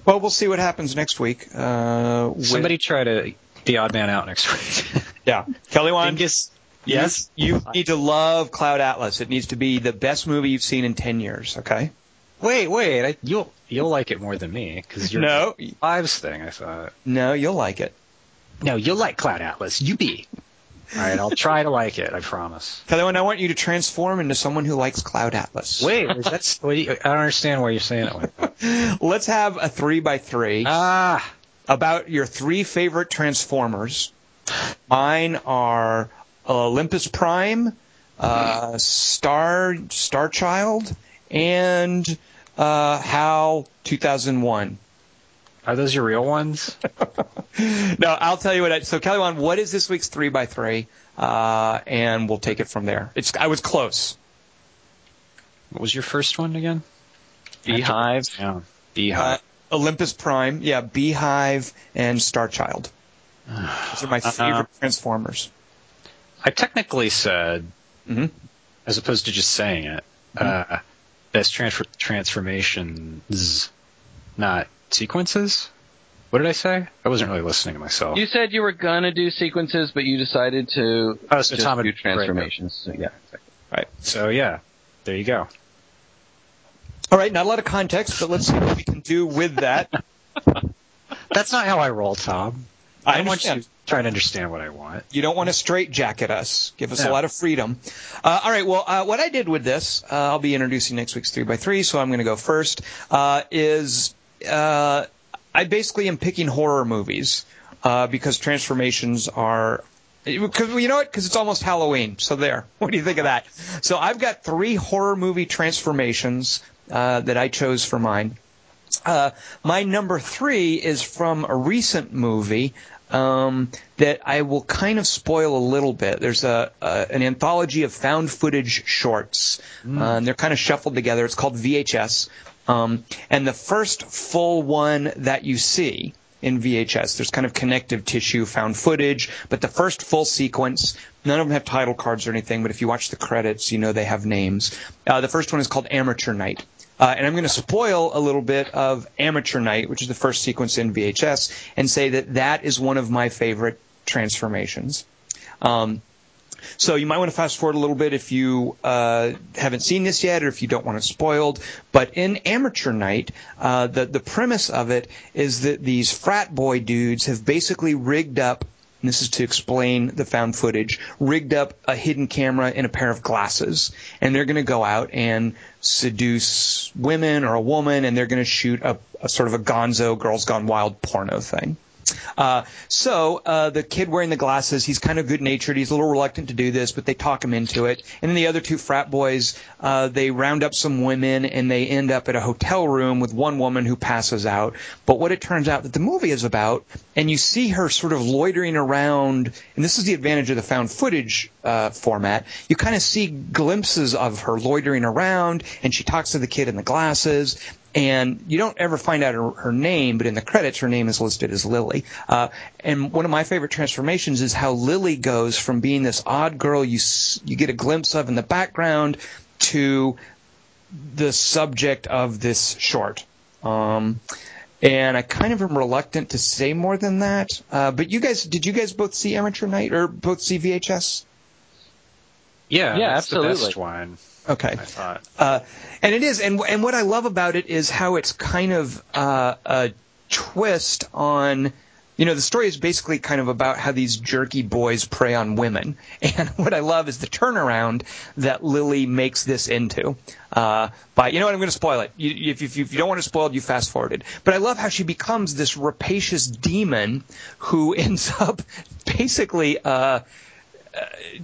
well, we'll see what happens next week. Uh, with- Somebody try to the odd man out next week. yeah, Kelly Wand. Dingus. you- Yes. you need to love Cloud Atlas. It needs to be the best movie you've seen in ten years. Okay. Wait, wait. I, you'll you'll like it more than me because you're No, lives thing. I thought. no, you'll like it. No, you'll like Cloud Atlas. You be. All right, I'll try to like it. I promise. Kelly Wand, I want you to transform into someone who likes Cloud Atlas. Wait, is that? What do you, I don't understand why you're saying it. Like, Let's have a three by three ah, about your three favorite Transformers. Mine are Olympus Prime, uh, Star Star Child, and uh, HAL 2001. are those your real ones? No, I'll tell you what. I, so Kelly, Wand, what is this week's three by three? Uh, and we'll take it from there. It's I was close. What was your first one again? Beehive. Yeah, Uh, Beehive. Olympus Prime, yeah, Beehive, and Starchild. Those are my favorite Transformers. I technically said, Mhm. as opposed to just saying it, uh, best transfer transformations, not sequences. What did I say? I wasn't really listening to myself. You said you were gonna do sequences, but you decided to Oh, so just Tom do had- transformations. So, yeah. Right. So yeah, there you go. All right, not a lot of context, but let's see what we can do with that. That's not how I roll, Tom. I want you to try to understand what I want. You don't want to straight jacket us. Give us a lot of freedom. Uh, all right. Well, uh, what I did with this, uh, I'll be introducing next week's three by three, so I'm going to go first. Uh, is uh, I basically am picking horror movies uh, because transformations are. Because you know what? Because it's almost Halloween. So there. What do you think of that? So I've got three horror movie transformations uh, that I chose for mine. Uh, my number three is from a recent movie um, that I will kind of spoil a little bit. There's a, a an anthology of found footage shorts, uh, and they're kind of shuffled together. It's called VHS, um, and the first full one that you see in VHS. There's kind of connective tissue, found footage, but the first full sequence, none of them have title cards or anything, but if you watch the credits, you know they have names. Uh, the first one is called Amateur Night. Uh, and I'm going to spoil a little bit of Amateur Night, which is the first sequence in VHS, and say that that is one of my favorite transformations. Um, so you might want to fast forward a little bit if you uh, haven't seen this yet, or if you don't want it spoiled. But in Amateur Night, uh, the the premise of it is that these frat boy dudes have basically rigged up. And this is to explain the found footage. Rigged up a hidden camera in a pair of glasses, and they're going to go out and seduce women or a woman, and they're going to shoot a, a sort of a Gonzo Girls Gone Wild porno thing. Uh, so uh, the kid wearing the glasses, he's kind of good natured. He's a little reluctant to do this, but they talk him into it. And then the other two frat boys, uh, they round up some women and they end up at a hotel room with one woman who passes out. But what it turns out that the movie is about, and you see her sort of loitering around, and this is the advantage of the found footage uh, format. You kind of see glimpses of her loitering around, and she talks to the kid in the glasses, and you don't ever find out her, her, name, but in the credits, her name is listed as Lily. Uh, and one of my favorite transformations is how Lily goes from being this odd girl you you get a glimpse of in the background to the subject of this short. Um, and I kind of am reluctant to say more than that. Uh, but you guys, did you guys both see Amateur Night or both see VHS? Yeah, Yeah, that's absolutely. the best one. Okay. I thought. Uh, and it is, and and what I love about it is how it's kind of uh, a twist on. You know, the story is basically kind of about how these jerky boys prey on women, and what I love is the turnaround that Lily makes this into. Uh, by you know what, I'm going to spoil it. You, if, if, if you don't want to spoil it, you fast forwarded. But I love how she becomes this rapacious demon who ends up basically. Uh,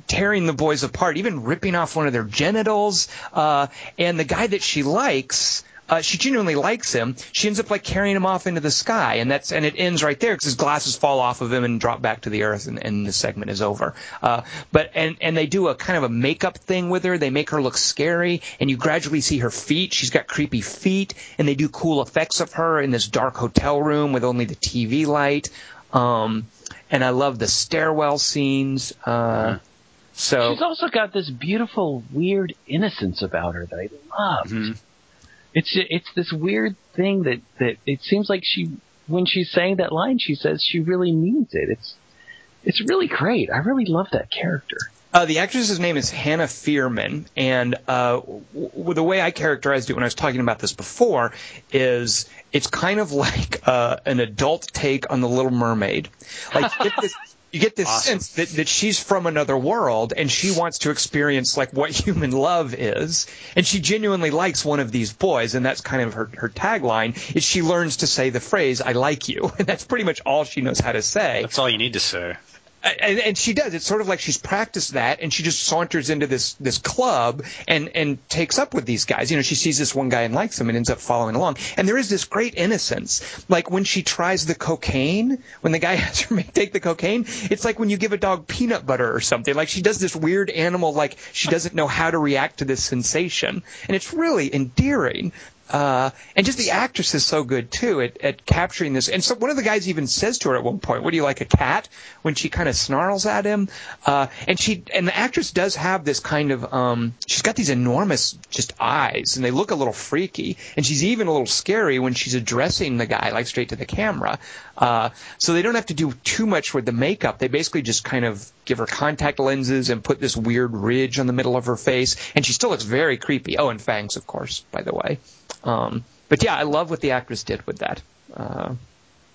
tearing the boys apart, even ripping off one of their genitals. Uh, and the guy that she likes, uh, she genuinely likes him. She ends up like carrying him off into the sky, and that's and it ends right there because his glasses fall off of him and drop back to the earth, and, and the segment is over. Uh, but and and they do a kind of a makeup thing with her. They make her look scary, and you gradually see her feet. She's got creepy feet, and they do cool effects of her in this dark hotel room with only the TV light. Um, and I love the stairwell scenes. Uh, so She's also got this beautiful, weird innocence about her that I love. It's it's this weird thing that that it seems like she when she's saying that line, she says she really means it. It's it's really great. I really love that character. Uh, the actress's name is Hannah Fierman, and uh, w- w- the way I characterized it when I was talking about this before is it's kind of like uh, an adult take on The Little Mermaid. Like you get this, you get this Awesome. sense that, that she's from another world and she wants to experience like what human love is, and she genuinely likes one of these boys, and that's kind of her her tagline. Is she learns to say the phrase "I like you," and that's pretty much all she knows how to say That's all you need to say. And, and she does. It's sort of like she's practiced that, and she just saunters into this this club and and takes up with these guys. You know, she sees this one guy and likes him, and ends up following along. And there is this great innocence, like when she tries the cocaine. When the guy has her take the cocaine, it's like when you give a dog peanut butter or something. Like she does this weird animal, like she doesn't know how to react to this sensation, and it's really endearing. Uh, and just the actress is so good too at, at capturing this. And so one of the guys even says to her at one point, "What do you like a cat?" When she kind of snarls at him, uh, and she and the actress does have this kind of um, she's got these enormous just eyes, and they look a little freaky. And she's even a little scary when she's addressing the guy like straight to the camera. Uh, so they don't have to do too much with the makeup. They basically just kind of give her contact lenses and put this weird ridge on the middle of her face, and she still looks very creepy. Oh, and fangs, of course, by the way. Um, but yeah, I love what the actress did with that. Uh,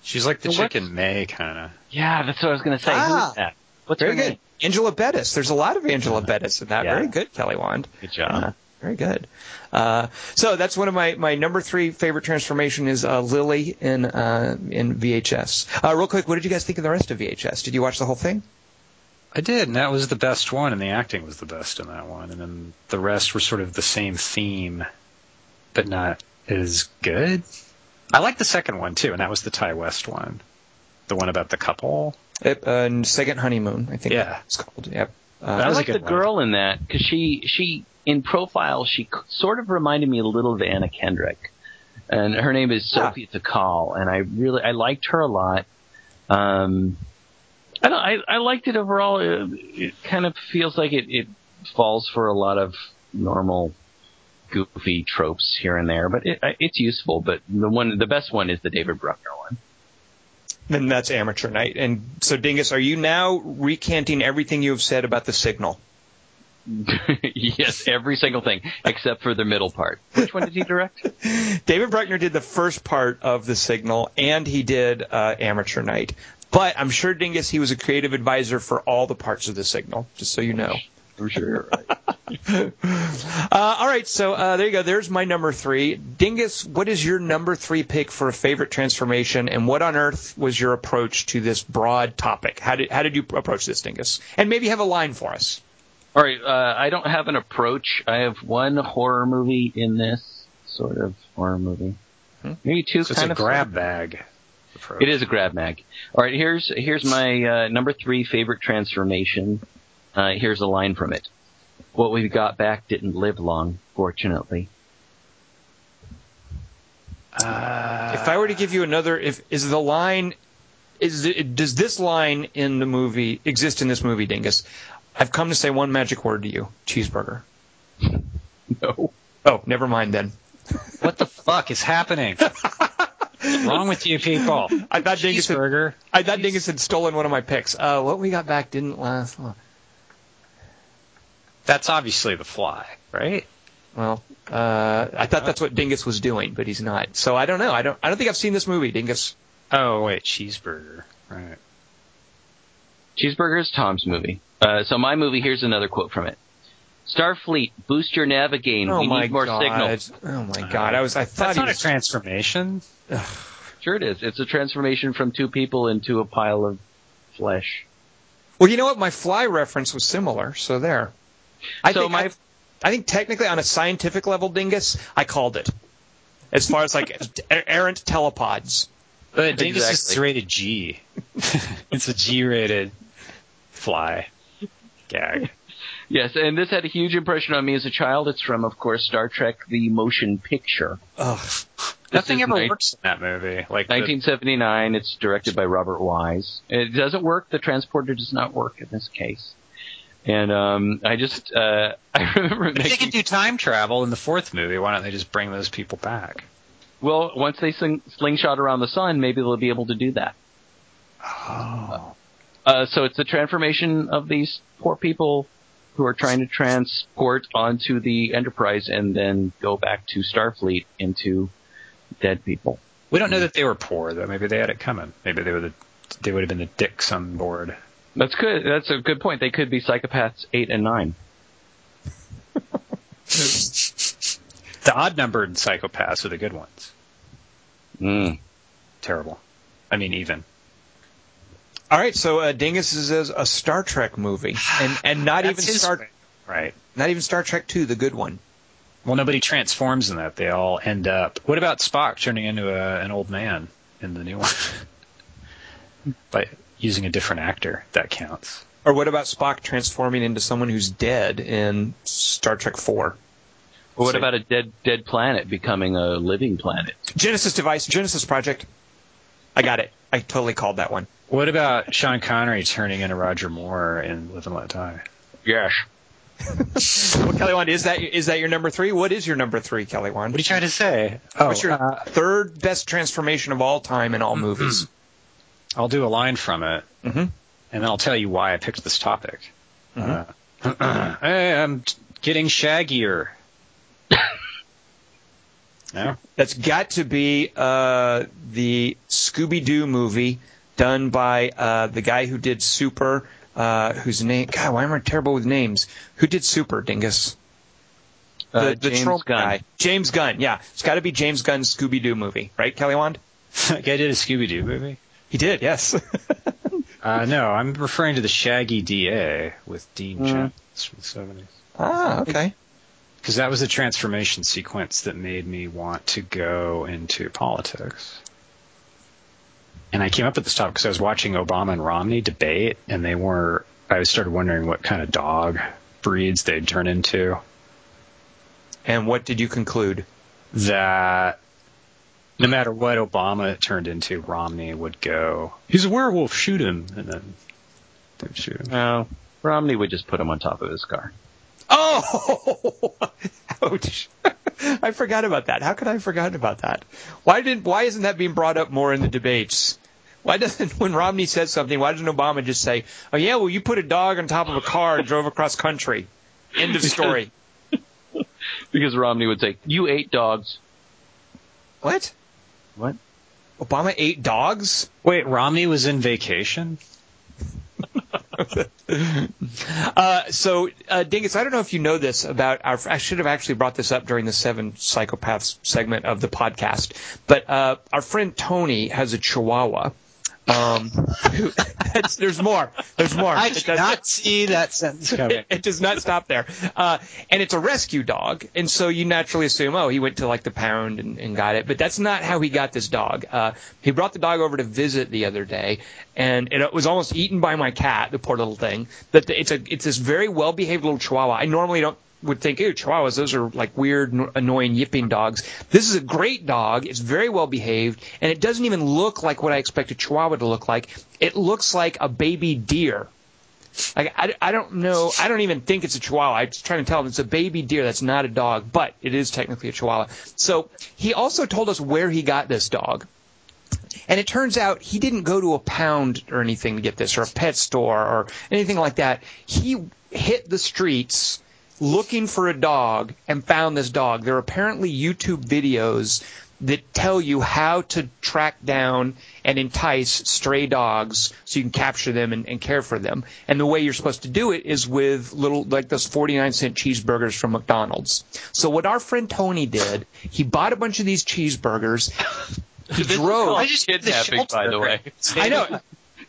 She's like the So what's- chicken May kind of. Yeah, that's what I was going to say. Who Ah. is that? What's very her good. name? Angela Bettis. There's a lot of Angela Bettis in that. Yeah. Very good, Kelly Wand. Good job. Yeah, very good. Uh, so that's one of my, my number three favorite transformation is uh, Lily in uh, in VHS. Uh, real quick, what did you guys think of the rest of VHS? Did you watch the whole thing? I did, and that was the best one, and the acting was the best in that one, and then the rest were sort of the same theme, but not as good. I like the second one too, and that was the Ti West one, the one about the couple. It, uh, Second Honeymoon, I think Yeah. it's called. Yep. Uh, I was a like the one. girl in that because she she in profile she sort of reminded me a little of Anna Kendrick. and her name is Ah. Sophie Takal, and I really I liked her a lot. Um, I don't. I, I liked it overall. It, it kind of feels like it, it falls for a lot of normal goofy tropes here and there, but it, it's useful. But the one, the best one is the David Bruckner one. Then that's amateur night. And so, Dingus, are you now recanting everything you have said about the signal? yes, every single thing except for the middle part. Which one did he direct? David Bruckner did the first part of the signal, and he did uh, amateur night. But I'm sure, Dingus, he was a creative advisor for all the parts of the signal, just so you know. I'm sure you're right. Uh, all right, so uh, there you go. There's my number three. Dingus, what is your number three pick for a favorite transformation, and what on earth was your approach to this broad topic? How did how did you approach this, Dingus? And maybe have a line for us. All right, uh, I don't have an approach. I have one horror movie in this sort of horror movie. Maybe two So it's a of grab bag. approach. It is a grab bag. All right, here's here's my uh, number three favorite transformation. Uh, here's a line from it. What we got back didn't live long, fortunately. Uh, if I were to give you another, if is the line, is it, does this line in the movie exist in this movie, Dingus? I've come to say one magic word to you: cheeseburger. No. Oh, never mind then. what the fuck is happening? What's wrong with you people? I thought Dingus had, Cheeseburger. I thought Dingus had stolen one of my picks. Uh, what we got back didn't last long. That's obviously the fly, right? Well, uh, I thought that's what Dingus was doing, but he's not. So I don't know. I don't. I don't think I've seen this movie, Dingus. Oh wait, cheeseburger. Right. Cheeseburger is Tom's movie. Uh, so my movie. Here's another quote from it. Starfleet, boost your navigate. oh we my need more god! signals. Oh my god! I was. I thought That's he not a was. transformation. Sure, it is. It's a transformation from two people into a pile of flesh. well, you know what? My fly reference was similar. So there. I So think my- I, I think technically on a scientific level, Dingus, I called it. As far as like er- errant telepods. But Dingus is rated G. it's a G-rated fly gag. Yes, and this had a huge impression on me as a child. It's from, of course, Star Trek: The Motion Picture. Ugh. Nothing ever nine- works in that movie. Like the, 1979. It's directed by Robert Wise. It doesn't work. The transporter does not work in this case. And um, I just uh, I remember if they making, could do time travel in the fourth movie, why don't they just bring those people back? well once they sling, slingshot around the sun, maybe they'll be able to do that. Oh. Uh, so it's the transformation of these poor people who are trying to transport onto the Enterprise and then go back to Starfleet into dead people. We don't know that they were poor though. Maybe they had it coming. Maybe they were the they would have been the dicks on board. That's good. That's a good point. They could be psychopaths eight and nine. The odd numbered psychopaths are the good ones. Mm. Terrible. I mean, even. All right, so uh, Dingus is a, a Star Trek movie, and and not even his Star. Right. not even Star Trek Two, the good one. Well, nobody transforms in that. They all end up. What about Spock turning into a, an old man in the new one? By using a different actor, that counts. Or what about Spock transforming into someone who's dead in Star Trek Four? Well, what So- about a dead dead planet becoming a living planet? Genesis device, Genesis project. I got it. I totally called that one. What about Sean Connery turning into Roger Moore in Live and Let Die? Yes. Well, Kelly Wand, is that is that your number three? What is your number three, Kelly Wand? What are you trying to say? Oh, What's your uh, third best transformation of all time in all movies? I'll do a line from it, Mhm. and then I'll tell you why I picked this topic. Mhm. Uh, hey, I'm getting shaggier. no? That's got to be uh, the Scooby Doo movie done by uh, the guy who did Super. Uh, whose name? God, why am I terrible with names? Who did Super, Dingus? The, Uh, the James troll Gunn. guy. James Gunn. Yeah, it's got to be James Gunn's Scooby Doo movie, right, Kelly Wand? Guy did a Scooby Doo movie? He did. Yes. Uh, no, I'm referring to the Shaggy DA with Dean Mm. Jones from the 70s. ah, okay. Because that was the transformation sequence that made me want to go into politics. And I came up with this topic because I was watching Obama and Romney debate, and they were. I started wondering what kind of dog breeds they'd turn into. And what did you conclude? That No matter what Obama turned into, Romney would go, he's a werewolf, shoot him. And then they would shoot him. No, Romney would just put him on top of his car. Oh, ouch! I forgot about that. How could I have forgotten about that? Why didn't? Why isn't that being brought up more in the debates? Why doesn't when Romney says something? Why doesn't Obama just say, "Oh yeah, well you put a dog on top of a car and drove across country"? End of story. Because Romney would say, "You ate dogs." What? What? Obama ate dogs? Wait, Romney was in vacation? Uh, so, uh, Dingus, I don't know if you know this about our. I should have actually brought this up during the Seven Psychopaths segment of the podcast, but uh, our friend Tony has a Chihuahua. Um, it's- there's more. There's more. I It did does- not see that sentence coming. it, it does not stop there. Uh, and it's a rescue dog, and so you naturally assume, oh, he went to like the pound and, and got it. But that's not how he got this dog. Uh, he brought the dog over to visit the other day, and it was almost eaten by my cat, the poor little thing. But the, it's a it's this very well behaved little Chihuahua. I normally don't would think, ew, Chihuahuas, those are like weird, annoying, yipping dogs. This is a great dog. It's very well behaved, and it doesn't even look like what I expect a Chihuahua to look like. It looks like a baby deer. Like I, I don't know. I don't even think it's a Chihuahua. I was trying to tell him it's a baby deer. That's not a dog, but it is technically a Chihuahua. So he also told us where he got this dog. And it turns out he didn't go to a pound or anything to get this, or a pet store, or anything like that. He hit the streets looking for a dog and found this dog. There are apparently YouTube videos that tell you how to track down and entice stray dogs so you can capture them and, and care for them. And the way you're supposed to do it is with little, like those 49 cent cheeseburgers from McDonald's. So what our friend Tony did, he bought a bunch of these cheeseburgers. He drove. I just kidnapping, by the way. I know.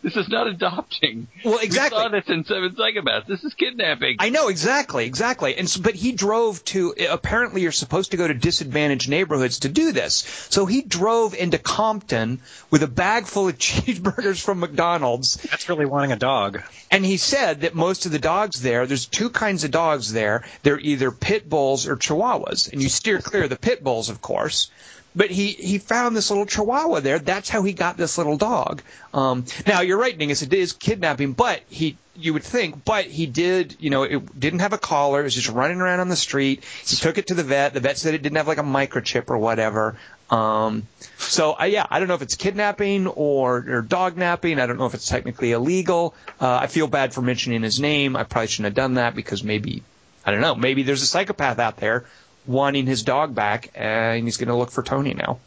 This is not adopting. Well, exactly. We saw this in Seven Psychopaths. This is kidnapping. I know exactly, exactly. And so, but he drove to. Apparently, you're supposed to go to disadvantaged neighborhoods to do this. So he drove into Compton with a bag full of cheeseburgers from McDonald's, That's really wanting a dog. and he said that most of the dogs there, there's two kinds of dogs there. They're either pit bulls or chihuahuas, and you steer clear of the pit bulls, of course. But he, he found this little chihuahua there. That's how he got this little dog. Um, now you're right, Dingus. It is kidnapping, but he you would think, but he did. You know, it didn't have a collar. It was just running around on the street. He took it to the vet. The vet said it didn't have like a microchip or whatever. Um, so uh, yeah, I don't know if it's kidnapping or, or dog napping. I don't know if it's technically illegal. Uh, I feel bad for mentioning his name. I probably shouldn't have done that because maybe I don't know. Maybe there's a psychopath out there wanting his dog back, and he's going to look for Tony now.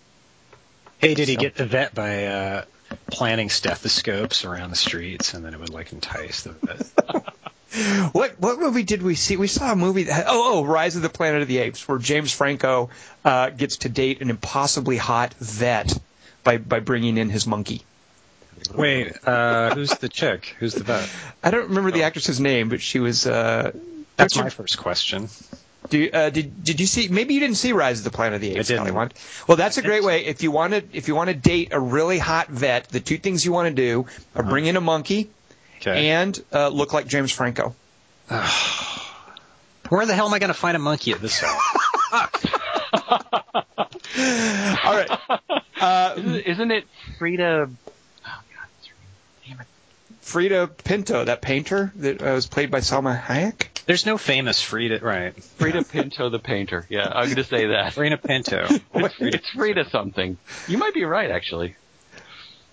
Hey, did he get the vet by uh, planting stethoscopes around the streets, and then it would like entice the vet? What what movie did we see? We saw a movie that oh oh Rise of the Planet of the Apes, where James Franco uh, gets to date an impossibly hot vet by by bringing in his monkey. Wait, uh, who's the chick? Who's the vet? I don't remember the actress's name, but she was. Uh, That's my first question. Do uh, did did you see? Maybe you didn't see Rise of the Planet of the Apes. I didn't. Well, that's a great way if you want to if you want to date a really hot vet. The two things you want to do are bring in a monkey Okay. and uh, look like James Franco. Where the hell am I going to find a monkey at this time? All right. Uh, Isn't, isn't it Frida? Frida Pinto, that painter that uh, was played by Salma Hayek. There's no famous Frida, right? Frida Pinto the painter. Yeah, I'm going to say that. Frida Pinto. It's, it's Frida something. You might be right, actually.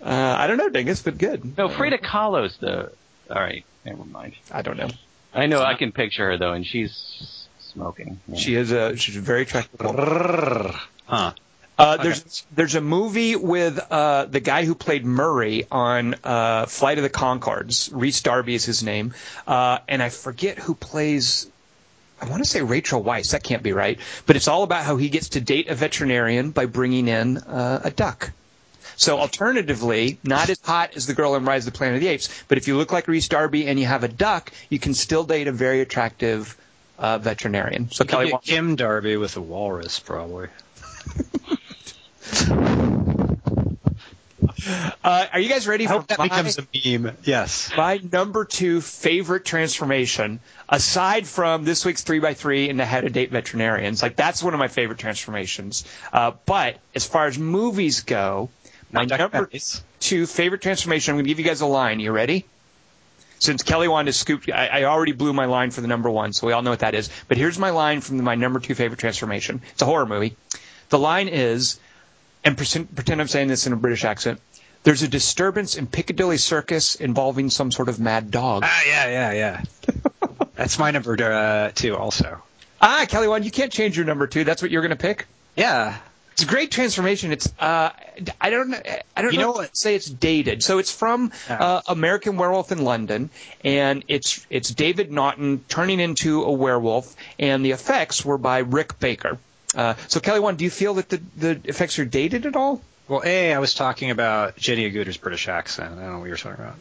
Uh, I don't know, Dingus, but good. No, Frida Kahlo's the. All right, never mind. I don't know. I know I can picture her though, and she's smoking. Yeah. She is a she's a very attractive woman. Huh. Uh, there's there's a movie with uh, the guy who played Murray on uh, Flight of the Conchords. Rhys Darby is his name, uh, and I forget who plays. I want to say Rachel Weisz. That can't be right, but it's all about how he gets to date a veterinarian by bringing in uh, a duck. So alternatively, not as hot as the girl in Rise of the Planet of the Apes, but if you look like Rhys Darby and you have a duck, you can still date a very attractive uh, veterinarian. So You Kelly, Kim Darby with a walrus, probably. Uh, are you guys ready I for that my, becomes a meme. Yes. my number two favorite transformation, aside from this week's three x three and the head of date veterinarians? Like that's one of my favorite transformations. Uh, but as far as movies go, my Not number two favorite transformation. I'm going to give you guys a line. You ready? Since Kelly wanted to scoop, I, I already blew my line for the number one, so we all know what that is. But here's my line from my number two favorite transformation. It's a horror movie. The line is, and pretend, I'm saying this in a British accent. There's a disturbance in Piccadilly Circus involving some sort of mad dog. Ah, yeah, yeah, yeah. That's my number uh, two, also. Ah, Kelly, one, you can't change your number two. That's what you're going to pick. Yeah. It's a great transformation. It's uh, I don't. I don't You know, know what- say it's dated. So it's from uh, American Werewolf in London, and it's it's David Naughton turning into a werewolf, and the effects were by Rick Baker. Uh, so Kelly, one, do you feel that the the effects are dated at all? Well, A, I was talking about Jenny Agutter's British accent. I don't know what you were talking about.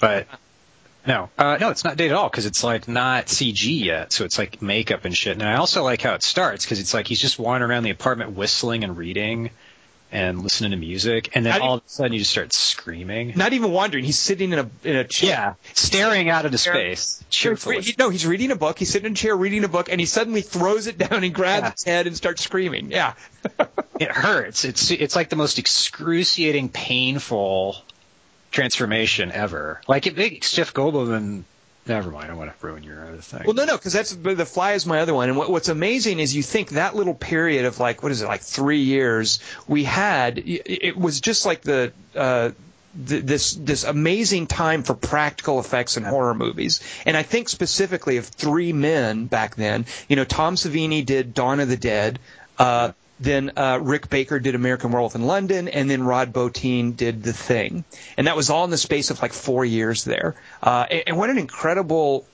But no, uh, no, it's not dated at all because it's like not CG yet, so it's like makeup and shit. And I also like how it starts because it's like he's just wandering around the apartment whistling and reading and listening to music, and then you- all of a sudden you just start screaming. Not even wondering. He's sitting in a in a chair. Yeah, staring out into space cheerfully. He- no, he's reading a book. He's sitting in a chair reading a book, and he suddenly throws it down and grabs Yeah. his head and starts screaming. Yeah. It hurts. It's it's like the most excruciating, painful transformation ever. Like it makes Jeff Goldblum. Never mind. I want to ruin your other thing. Well, no, no, because that's the fly is my other one. And what, what's amazing is you think that little period of like what is it, like three years we had. It, it was just like the. Uh, th- this this amazing time for practical effects in horror movies, and I think specifically of three men back then. You know, Tom Savini did Dawn of the Dead. Uh, then uh, Rick Baker did American Werewolf in London, and then Rob Bottin did The Thing, and that was all in the space of like four years there. Uh, and, and what an incredible!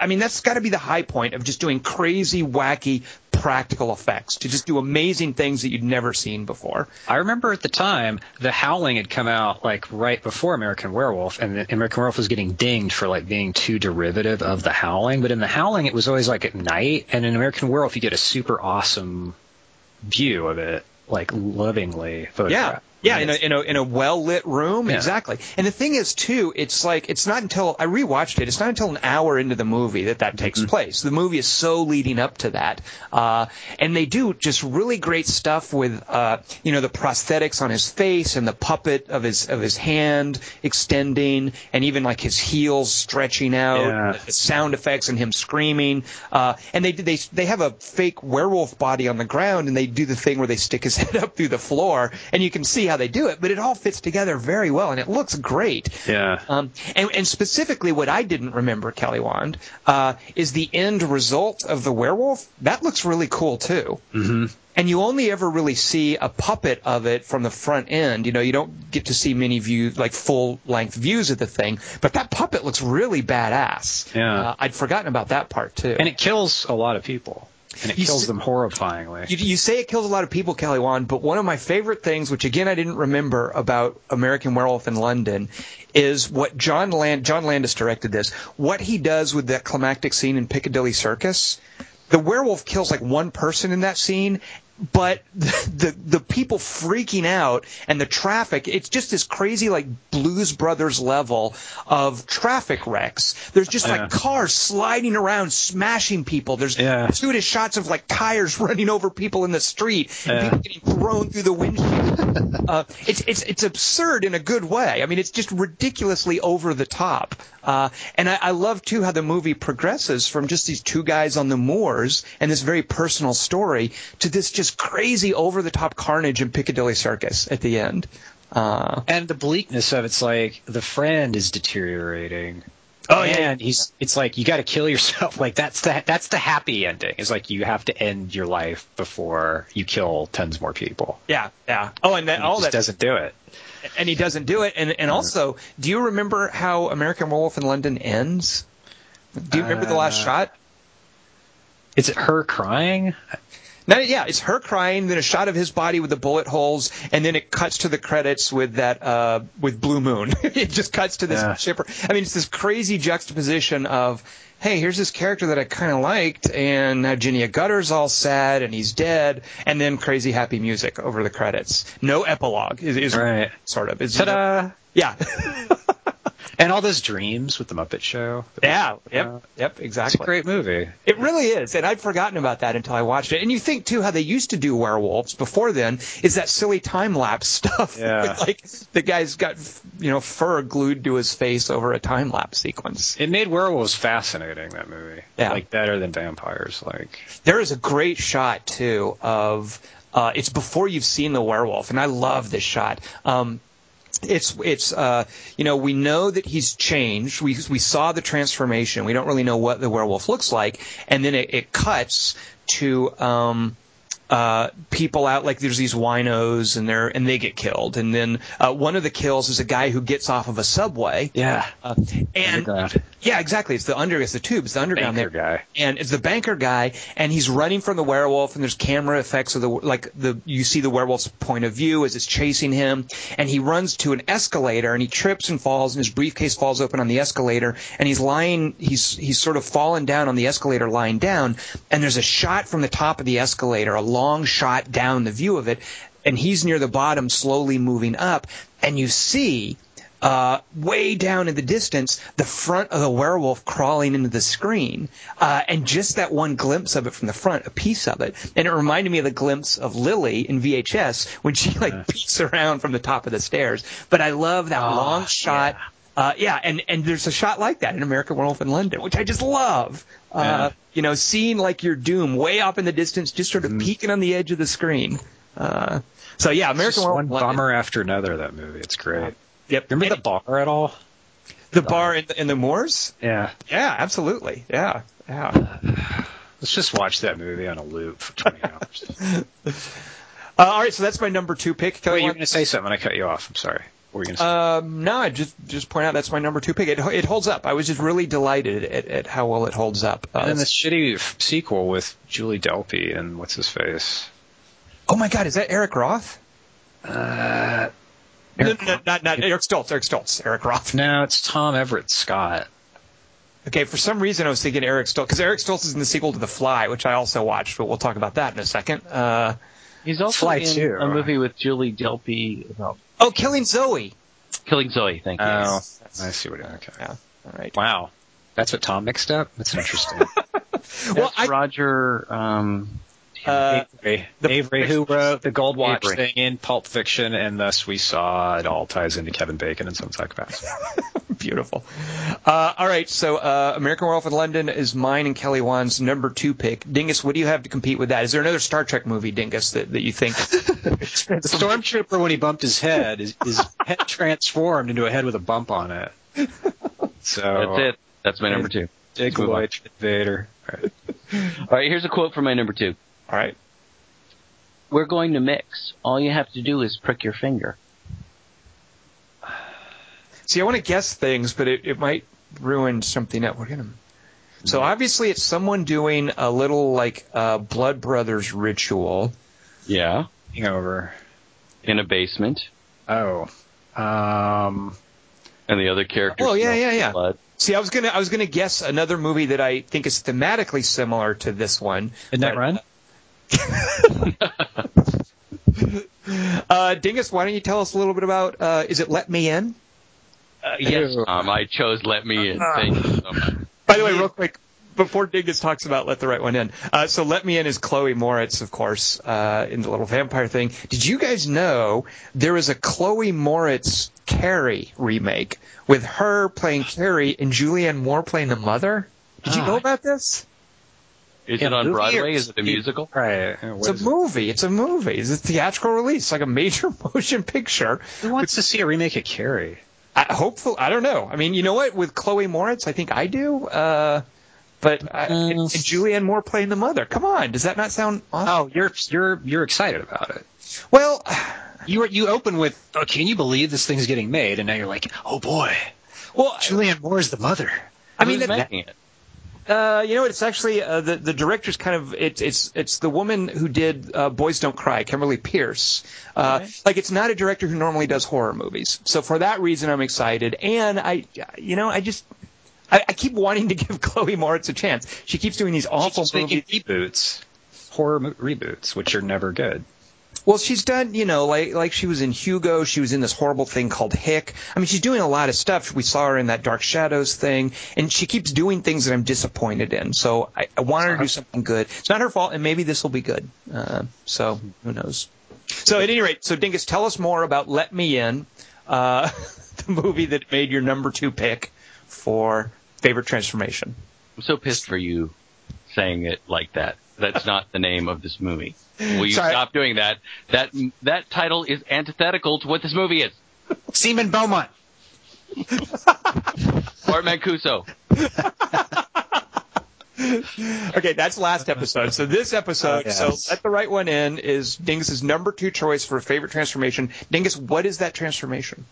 I mean, that's got to be the high point of just doing crazy, wacky practical effects to just do amazing things that you'd never seen before. I remember at the time, The Howling had come out like right before American Werewolf, and American Werewolf was getting dinged for like being too derivative of The Howling. But in The Howling, it was always like at night, and in American Werewolf, you get a super awesome view of it, like lovingly photographed. Yeah, in a in a in a well lit room, Yeah. exactly. And the thing is, too, it's like it's not until I rewatched it. It's not until an hour into the movie that that takes place. The movie is so leading up to that, uh, and they do just really great stuff with uh, you know the prosthetics on his face and the puppet of his of his hand extending, and even like his heels stretching out, Yeah. the sound effects and him screaming. Uh, and they they they have a fake werewolf body on the ground, and they do the thing where they stick his head up through the floor, and you can see how they do it. But it all fits together very well, and it looks great. Yeah. Um, and, and specifically, what I didn't remember, Kelly Wand, uh, is the end result of the werewolf. That looks really cool too. hmm And you only ever really see a puppet of it from the front end. You know, you don't get to see many views, like full length views of the thing. But that puppet looks really badass. Yeah. Uh, I'd forgotten about that part too. And it kills a lot of people, and it You kills s- them horrifyingly. You, you say it kills a lot of people, Kelly Wand, but one of my favorite things, which again I didn't remember about American Werewolf in London, is what John Land John Landis directed this. What he does with that climactic scene in Piccadilly Circus. The werewolf kills like one person in that scene, but the, the people freaking out and the traffic, it's just this crazy like Blues Brothers level of traffic wrecks. There's just Yeah. like cars sliding around, smashing people. There's Yeah. gratuitous shots of like tires running over people in the street and Yeah. people getting thrown through the windshield. uh, it's it's it's absurd in a good way. I mean, it's just ridiculously over the top. Uh, and I, I love too how the movie progresses from just these two guys on the moors and this very personal story to this just crazy over the top carnage in Piccadilly Circus at the end. Uh, and the bleakness of it's like the friend is deteriorating. Oh, yeah. and he's it's like you got to kill yourself. Like that's the that's the happy ending. It's like you have to end your life before you kill tons more people. yeah, yeah. Oh, and that, And he all just that doesn't do it. and he doesn't do it. And and also, do you remember how American Werewolf in London ends? Do you remember the last Uh, shot? Is it her crying? No, yeah, it's her crying, then a shot of his body with the bullet holes, and then it cuts to the credits with that uh, with Blue Moon. it just cuts to this Yeah. shipper. I mean, it's this crazy juxtaposition of, hey, here's this character that I kind of liked, and now Jenny Agutter's all sad and he's dead, and then crazy happy music over the credits. No epilogue is, is Right. sort of. It's, Ta-da! Yeah. And all those dreams with the Muppet Show. yeah. Uh, Yep. Yep. It's a Exactly. great movie. It really is, and I'd forgotten about that until I watched it. And you think too how they used to do werewolves before then is that silly time lapse stuff. Yeah. with, like the guy's got you know fur glued to his face over a time lapse sequence. It made werewolves fascinating. That movie. Yeah. Like better than vampires. Like. There is a great shot too of uh, it's before you've seen the werewolf, and I love this shot. Um, it's it's uh, you know we know that he's changed. We we saw the transformation. We don't really know what the werewolf looks like, and then it, it cuts to um, uh, people out like there's these winos and they're and they get killed, and then uh, one of the kills is a guy who gets off of a subway. Yeah. Uh, and yeah, exactly. It's the under, it's the tubes, the underground Banker there guy. and it's the banker guy, and he's running from the werewolf, and there's camera effects of the like the you see the werewolf's point of view as it's chasing him, and he runs to an escalator, and he trips and falls, and his briefcase falls open on the escalator, and he's lying, he's he's sort of fallen down on the escalator, lying down, and there's a shot from the top of the escalator, a long shot down the view of it, and he's near the bottom, slowly moving up, and you see uh, way down in the distance, the front of the werewolf crawling into the screen, uh, and just that one glimpse of it from the front, a piece of it, and it reminded me of the glimpse of Lily in VHS when she like peeks around from the top of the stairs. But I love that Oh, long shot. Uh, yeah, and, and there's a shot like that in American Werewolf in London, which I just love. Uh, Yeah. You know, seeing like your doom way up in the distance, just sort of peeking on the edge of the screen. Uh, so yeah, American Werewolf one London. bummer after another. That movie. It's great. Yep. Remember And the bar at all? the bar in the, in the moors? Yeah. Yeah, absolutely. Yeah, yeah. Let's just watch that movie on a loop for 20 hours. Uh, all right, so that's my number two pick. Kelly, Wait, you were going to say something. I cut you off. I'm sorry. What were you going to say? Um, no, I just just point out that's my number two pick. It it holds up. I was just really delighted at, at how well it holds up. Uh, and then this shitty f- sequel with Julie Delpy and what's his face? oh my God, is that Eric Roth? Uh, Eric- no, no, not not Eric Stoltz. Eric Stoltz. Eric Roth. no, it's Tom Everett Scott. Okay, for some reason I was thinking Eric Stoltz because Eric Stoltz is in the sequel to The Fly, which I also watched, but we'll talk about that in a second. Uh, He's also Fly in two. a movie with Julie Delpy about oh, Killing Zoe. Killing Zoe. Thank you. Oh, Yes. I see what. Okay. Yeah. All right. Wow, that's what Tom mixed up. That's interesting. Well, I Roger. Um, uh, Avary, the- Avary, who wrote the Gold Watch Avary. thing in Pulp Fiction, and thus we saw it all ties into Kevin Bacon and some psychopaths. Beautiful. Uh, all right, so uh, American Werewolf in London is mine and Kelly Wand's number two pick. Dingus, what do you have to compete with that? Is there another Star Trek movie, Dingus, that, that you think? The stormtrooper, when he bumped his head, his, his head transformed into a head with a bump on it. So that's it. That's my number two. Dig Let's move away, on. Darth Vader. All right. All right, here's a quote from my number two. all right. We're going to mix. All you have to do is prick your finger. See, I want to guess things, but it, it might ruin something that We're gonna. So obviously, it's someone doing a little like uh, Blood Brothers ritual. Yeah. Hangover. In a basement, Oh. Um. and the other characters. Oh, yeah, yeah, yeah. Blood. See, I was gonna I was gonna guess another movie that I think is thematically similar to this one. Midnight but- Run. Uh, Dingus, why don't you tell us a little bit about? Uh, is it Let Me In? Uh, yes, Tom. I chose Let Me In. Thank you so much. By the way, real quick, before Dingus talks about Let the Right One In, uh, so Let Me In is Chloe Moretz, of course, uh, in the little vampire thing. Did you guys know there was a Chloe Moretz Carrie remake with her playing Carrie and Julianne Moore playing the mother? Did you Ah. know about this? Is Yeah, it on Broadway? Is it a musical? Right. What It's a is it? movie. It's a movie. It's a theatrical release, like a major motion picture. Who wants to see a remake of Carrie? I, hopefully, I don't know. I mean, you know what? With Chloe Moretz, I think I do. Uh, but I, and, and Julianne Moore playing the mother. Come on, does that not sound awesome? Oh, you're you're you're excited about it. Well, You were you open with, oh, can you believe this thing's getting made? And now you're like, oh boy, well, Julianne Moore is the mother. I mean, that, making it? Uh, you know, it's actually uh, the the director's kind of it's it's it's the woman who did uh, Boys Don't Cry, Kimberly Peirce. Uh, Okay. Like it's not a director who normally does horror movies, so for that reason I'm excited. And I, you know, I just I, I keep wanting to give Chloe Moretz a chance. She keeps doing these awful movies. reboots, horror mo- reboots, which are never good. Well, she's done, you know, like like she was in Hugo. She was in this horrible thing called Hick. I mean, she's doing a lot of stuff. We saw her in that Dark Shadows thing, and she keeps doing things that I'm disappointed in. So I, I want her to do something good. It's not her fault, and maybe this will be good. Uh, so who knows? So at any rate, so Dingus, tell us more about Let Me In, uh, the movie that made your number two pick for favorite transformation. I'm so pissed for you saying it like that. That's not the name of this movie. Will you Sorry. stop doing that? That that title is antithetical to what this movie is. Seaman Beaumont. Art Mancuso. Okay, that's last episode. So this episode, Oh, yes. so let the right one in is Dingus's number two choice for favorite transformation. Dingus, what is that transformation?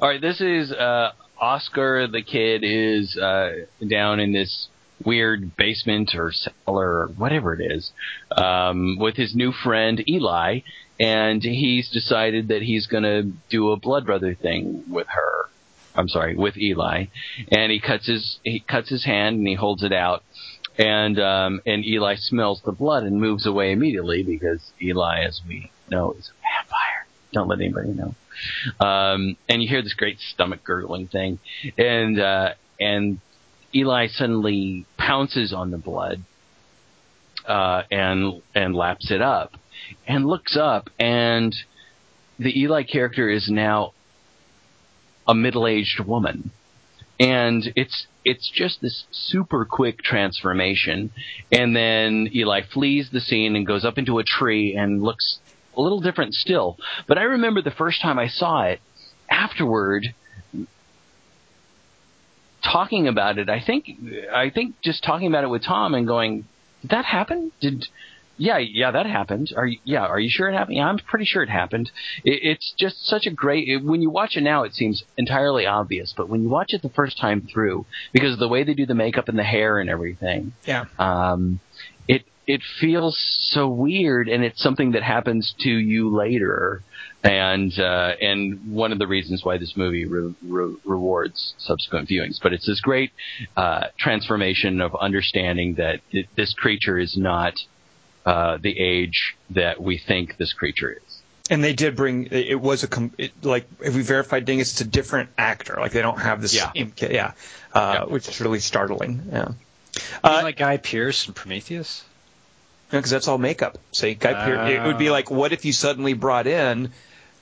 All right, this is uh, Oscar. The kid is uh, down in this weird basement or cellar or whatever it is um, with his new friend Eli, and he's decided that he's going to do a blood brother thing with her. I'm sorry, with Eli, and he cuts his he cuts his hand and he holds it out, and um, and Eli smells the blood and moves away immediately because Eli, as we know, is a vampire. Don't let anybody know um, and you hear this great stomach gurgling thing, and uh, and Eli suddenly pounces on the blood uh, and and laps it up, and looks up, and the Eli character is now a middle-aged woman, and it's it's just this super quick transformation, and then Eli flees the scene and goes up into a tree and looks a little different still. But I remember the first time I saw it, afterward, talking about it. I think I think just talking about it with Tom and going, "Did that happen? Did?" Yeah, yeah, that happened. Are you, yeah, are you sure it happened? Yeah, I'm pretty sure it happened. It, it's just such a great. It, when you watch it now, it seems entirely obvious, but when you watch it the first time through, because of the way they do the makeup and the hair and everything, Yeah. um, it it feels so weird, and it's something that happens to you later, and uh, and one of the reasons why this movie re- re- rewards subsequent viewings. But it's this great uh, transformation of understanding that it, this creature is not uh, the age that we think this creature is. And they did bring it it was a com- it, like if we verified Dingus, it's a different actor. Like they don't have the Yeah. same kid. Yeah, uh, Yeah. which is really startling. Yeah. You Uh, like Guy Pearce and Prometheus? because that's all makeup. See, Guy Pearce. It would be Ah. like, what if you suddenly brought in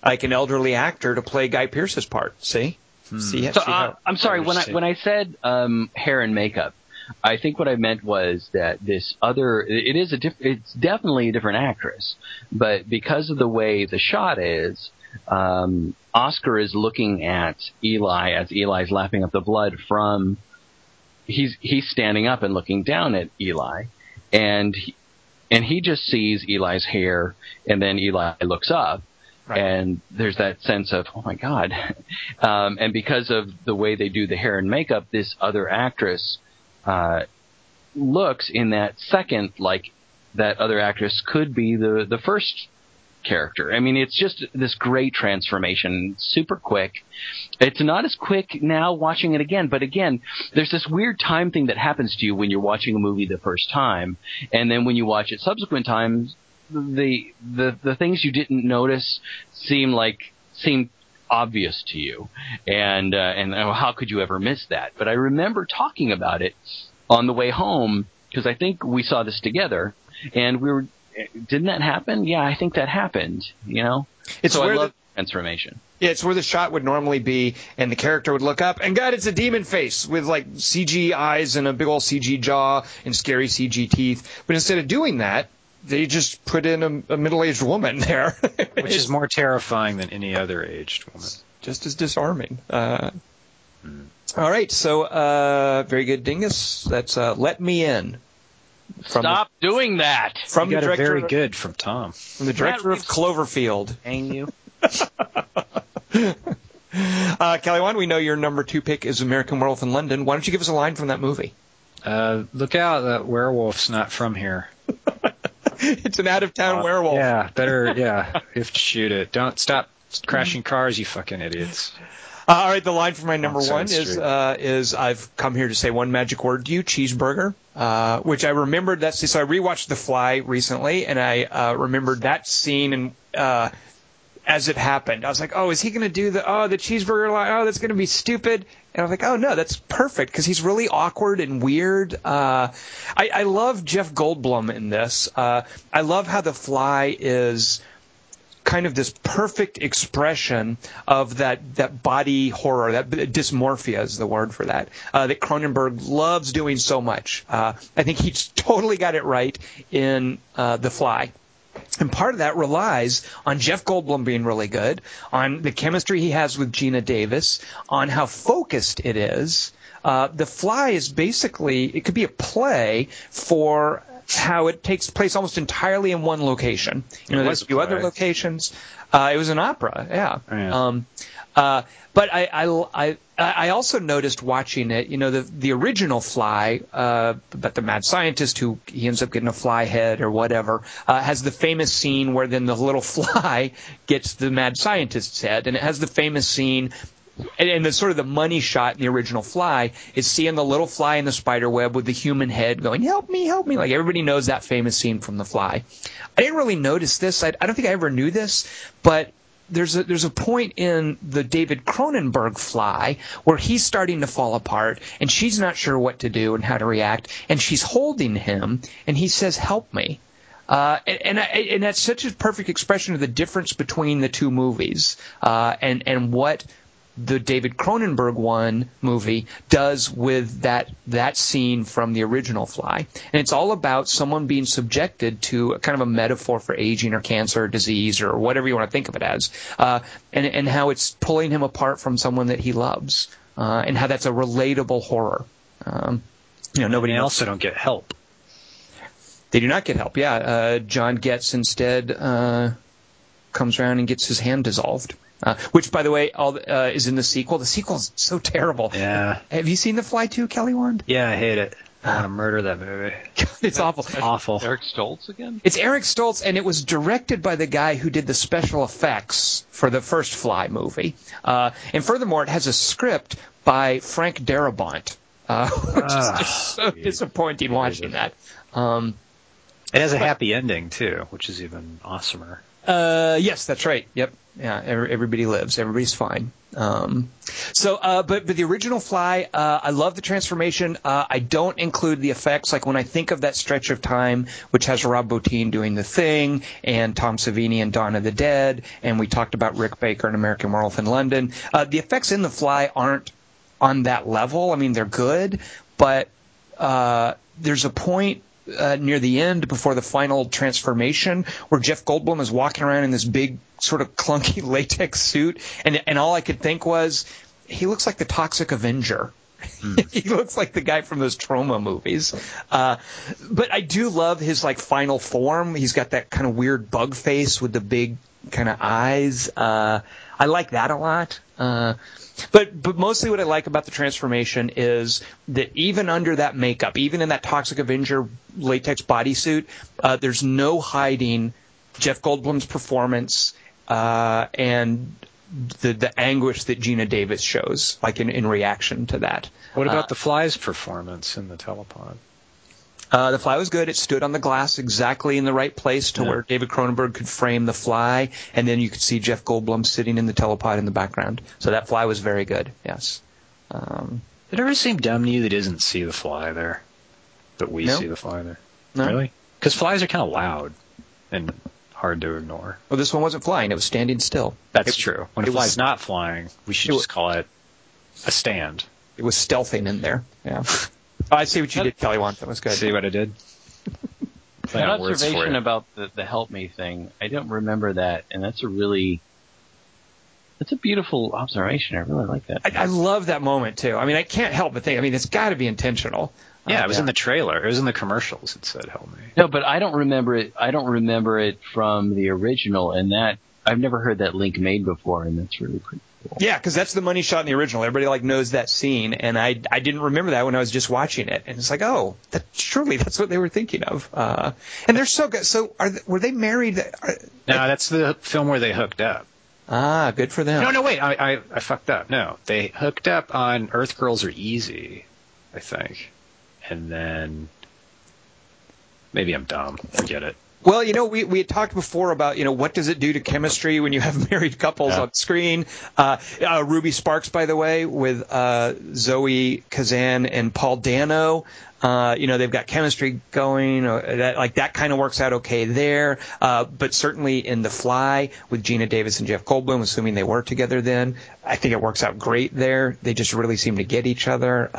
like an elderly actor to play Guy Pearce's part? See, see, So see uh, I'm sorry when I when I said um, hair and makeup, I think what I meant was that this other it is a diff- it's definitely a different actress, but because of the way the shot is, um, Oscar is looking at Eli as Eli's lapping up the blood from he's he's standing up and looking down at Eli, and he, and he just sees Eli's hair, and then Eli looks up, Right. and there's that sense of oh my god, um, and because of the way they do the hair and makeup, this other actress uh, looks in that second like that other actress could be the the first character. I mean, it's just this great transformation, super quick. It's not as quick now watching it again, but again, there's this weird time thing that happens to you when you're watching a movie the first time, and then when you watch it subsequent times, the the the things you didn't notice seem like seem obvious to you, and uh, and oh, how could you ever miss that? But I remember talking about it on the way home because I think we saw this together, and we were. Didn't that happen? Yeah, I think that happened. You know, It's so I where love the- transformation. Yeah, it's where the shot would normally be, and the character would look up, and God, it's a demon face with like CG eyes and a big old CG jaw and scary CG teeth. But instead of doing that, they just put in a, a middle-aged woman there, Which is more terrifying than any other aged woman. just as disarming. Uh, All right, so uh, very good, Dingus. That's uh, "Let Me In" from Stop doing that. from you the got a director very good from Tom. from the director of Cloverfield. Hang you. Uh, Kelly, Wand, we know your number two pick is American Werewolf in London. Why don't you give us a line from that movie? Uh, look out, that werewolf's not from here. it's an out of town werewolf. Yeah, better, yeah, you have to shoot it. Don't stop crashing cars, you fucking idiots. Uh, all right, the line for my number Side one is uh, is I've come here to say one magic word to you, cheeseburger, uh, which I remembered that. So I rewatched The Fly recently, and I uh, remembered that scene and. Uh, as it happened, I was like, "Oh, is he going to do the oh the cheeseburger line? Oh, that's going to be stupid." And I was like, "Oh no, that's perfect because he's really awkward and weird." Uh, I, I love Jeff Goldblum in this. Uh, I love how The Fly is kind of this perfect expression of that that body horror, that dysmorphia is the word for that, uh, that Cronenberg loves doing so much. Uh, I think he's totally got it right in uh, The Fly. And part of that relies on Jeff Goldblum being really good, on the chemistry he has with Geena Davis, on how focused it is. Uh, the Fly is basically, it could be a play for how it takes place almost entirely in one location. You know, It there's was a few other locations. Uh, it was an opera, yeah. Yeah. Um, uh, but I, I, I, I also noticed watching it, you know, the the original Fly, uh, about the mad scientist who he ends up getting a fly head or whatever, uh, has the famous scene where then the little fly gets the mad scientist's head, and it has the famous scene. And, and the sort of the money shot in the original Fly is seeing the little fly in the spider web with the human head going, "Help me, help me!" Like everybody knows that famous scene from The Fly. I didn't really notice this. I, I don't think I ever knew this, but there's a there's a point in the David Cronenberg Fly where he's starting to fall apart and she's not sure what to do and how to react and she's holding him and he says help me. Uh, and and, I, and that's such a perfect expression of the difference between the two movies uh, and and what the David Cronenberg one movie does with that that scene from the original Fly, and it's all about someone being subjected to a kind of a metaphor for aging or cancer or disease or whatever you want to think of it as, uh, and and how it's pulling him apart from someone that he loves, uh, and how that's a relatable horror. Um, you know, nobody else. also don't get help. They do not get help. Yeah, uh, John gets instead uh, comes around and gets his hand dissolved. Uh, which, by the way, all, uh, is in the sequel. The sequel is so terrible. Yeah. Have you seen The Fly 2, Kelly Wand? Yeah, I hate it. I want to murder that movie. it's awful. Awful. Eric Stoltz again? It's Eric Stoltz, and it was directed by the guy who did the special effects for the first Fly movie. Uh, and furthermore, it has a script by Frank Darabont, uh, which Ah, is just so disappointing watching that. Um, It has a happy ending too, which is even awesomer. Uh, yes, that's right. Yep. Yeah. Every, everybody lives. Everybody's fine. Um, so, uh, but but the original Fly, uh, I love the transformation. Uh, I don't include the effects. Like when I think of that stretch of time, which has Rob Bottin doing the thing, and Tom Savini and Dawn of the Dead, and we talked about Rick Baker and American Werewolf in London. Uh, the effects in the Fly aren't on that level. I mean, they're good, but uh, there's a point uh, near the end before the final transformation where Jeff Goldblum is walking around in this big sort of clunky latex suit, and and all I could think was he looks like the Toxic Avenger. he looks like the guy from those Troma movies. Uh, but I do love his like final form. He's got that kind of weird bug face with the big kind of eyes. Uh, I like that a lot. Uh, but but mostly what I like about the transformation is that even under that makeup, even in that Toxic Avenger latex bodysuit, uh, there's no hiding Jeff Goldblum's performance uh, and the the anguish that Geena Davis shows, like in, in reaction to that. What Uh, about the fly's performance in the telepod? Uh, the fly was good. It stood on the glass exactly in the right place to Yeah. where David Cronenberg could frame the fly, and then you could see Jeff Goldblum sitting in the telepod in the background. So that fly was very good. Yes. Um, Did it ever seem dumb to you that doesn't see the fly there, but we No. see the fly there? no. Really? Because flies are kind of loud and hard to ignore. Well, this one wasn't flying. It was standing still. That's It- true. When a it was- not flying, we should just call it a stand. It was stealthing in there. Yeah. Oh, I see what you did, Kelly. Want that was good. See what I did? An Playing words for observation about the, the help me thing. I don't remember that, and that's a really, that's a beautiful observation. I really like that. I, I love that moment too. I mean, I can't help but think. I mean, it's got to be intentional. Yeah, Uh, it was in the trailer. It was in the commercials. It said "Help me." No, but I don't remember it. I don't remember it from the original, and that I've never heard that link made before, and that's really pretty. Yeah, because that's the money shot in the original. Everybody like knows that scene, and I I didn't remember that when I was just watching it, and it's like, oh, that surely that's what they were thinking of. Uh, and they're so good. So are they, were they married? Are, No, that's the film where they hooked up. ah, good for them. No, no, wait, I, I, I fucked up. No, they hooked up on Earth Girls Are Easy, I think, and then maybe I'm dumb. Forget it. Well, you know, we, we had talked before about, you know, what does it do to chemistry when you have married couples Yeah. on screen? Uh, uh, Ruby Sparks, by the way, with uh, Zoe Kazan and Paul Dano. Uh, you know, they've got chemistry going. Uh, that, like, that kind of works out okay there. Uh, but certainly in The Fly with Geena Davis and Jeff Goldblum, assuming they were together then, I think it works out great there. They just really seem to get each other.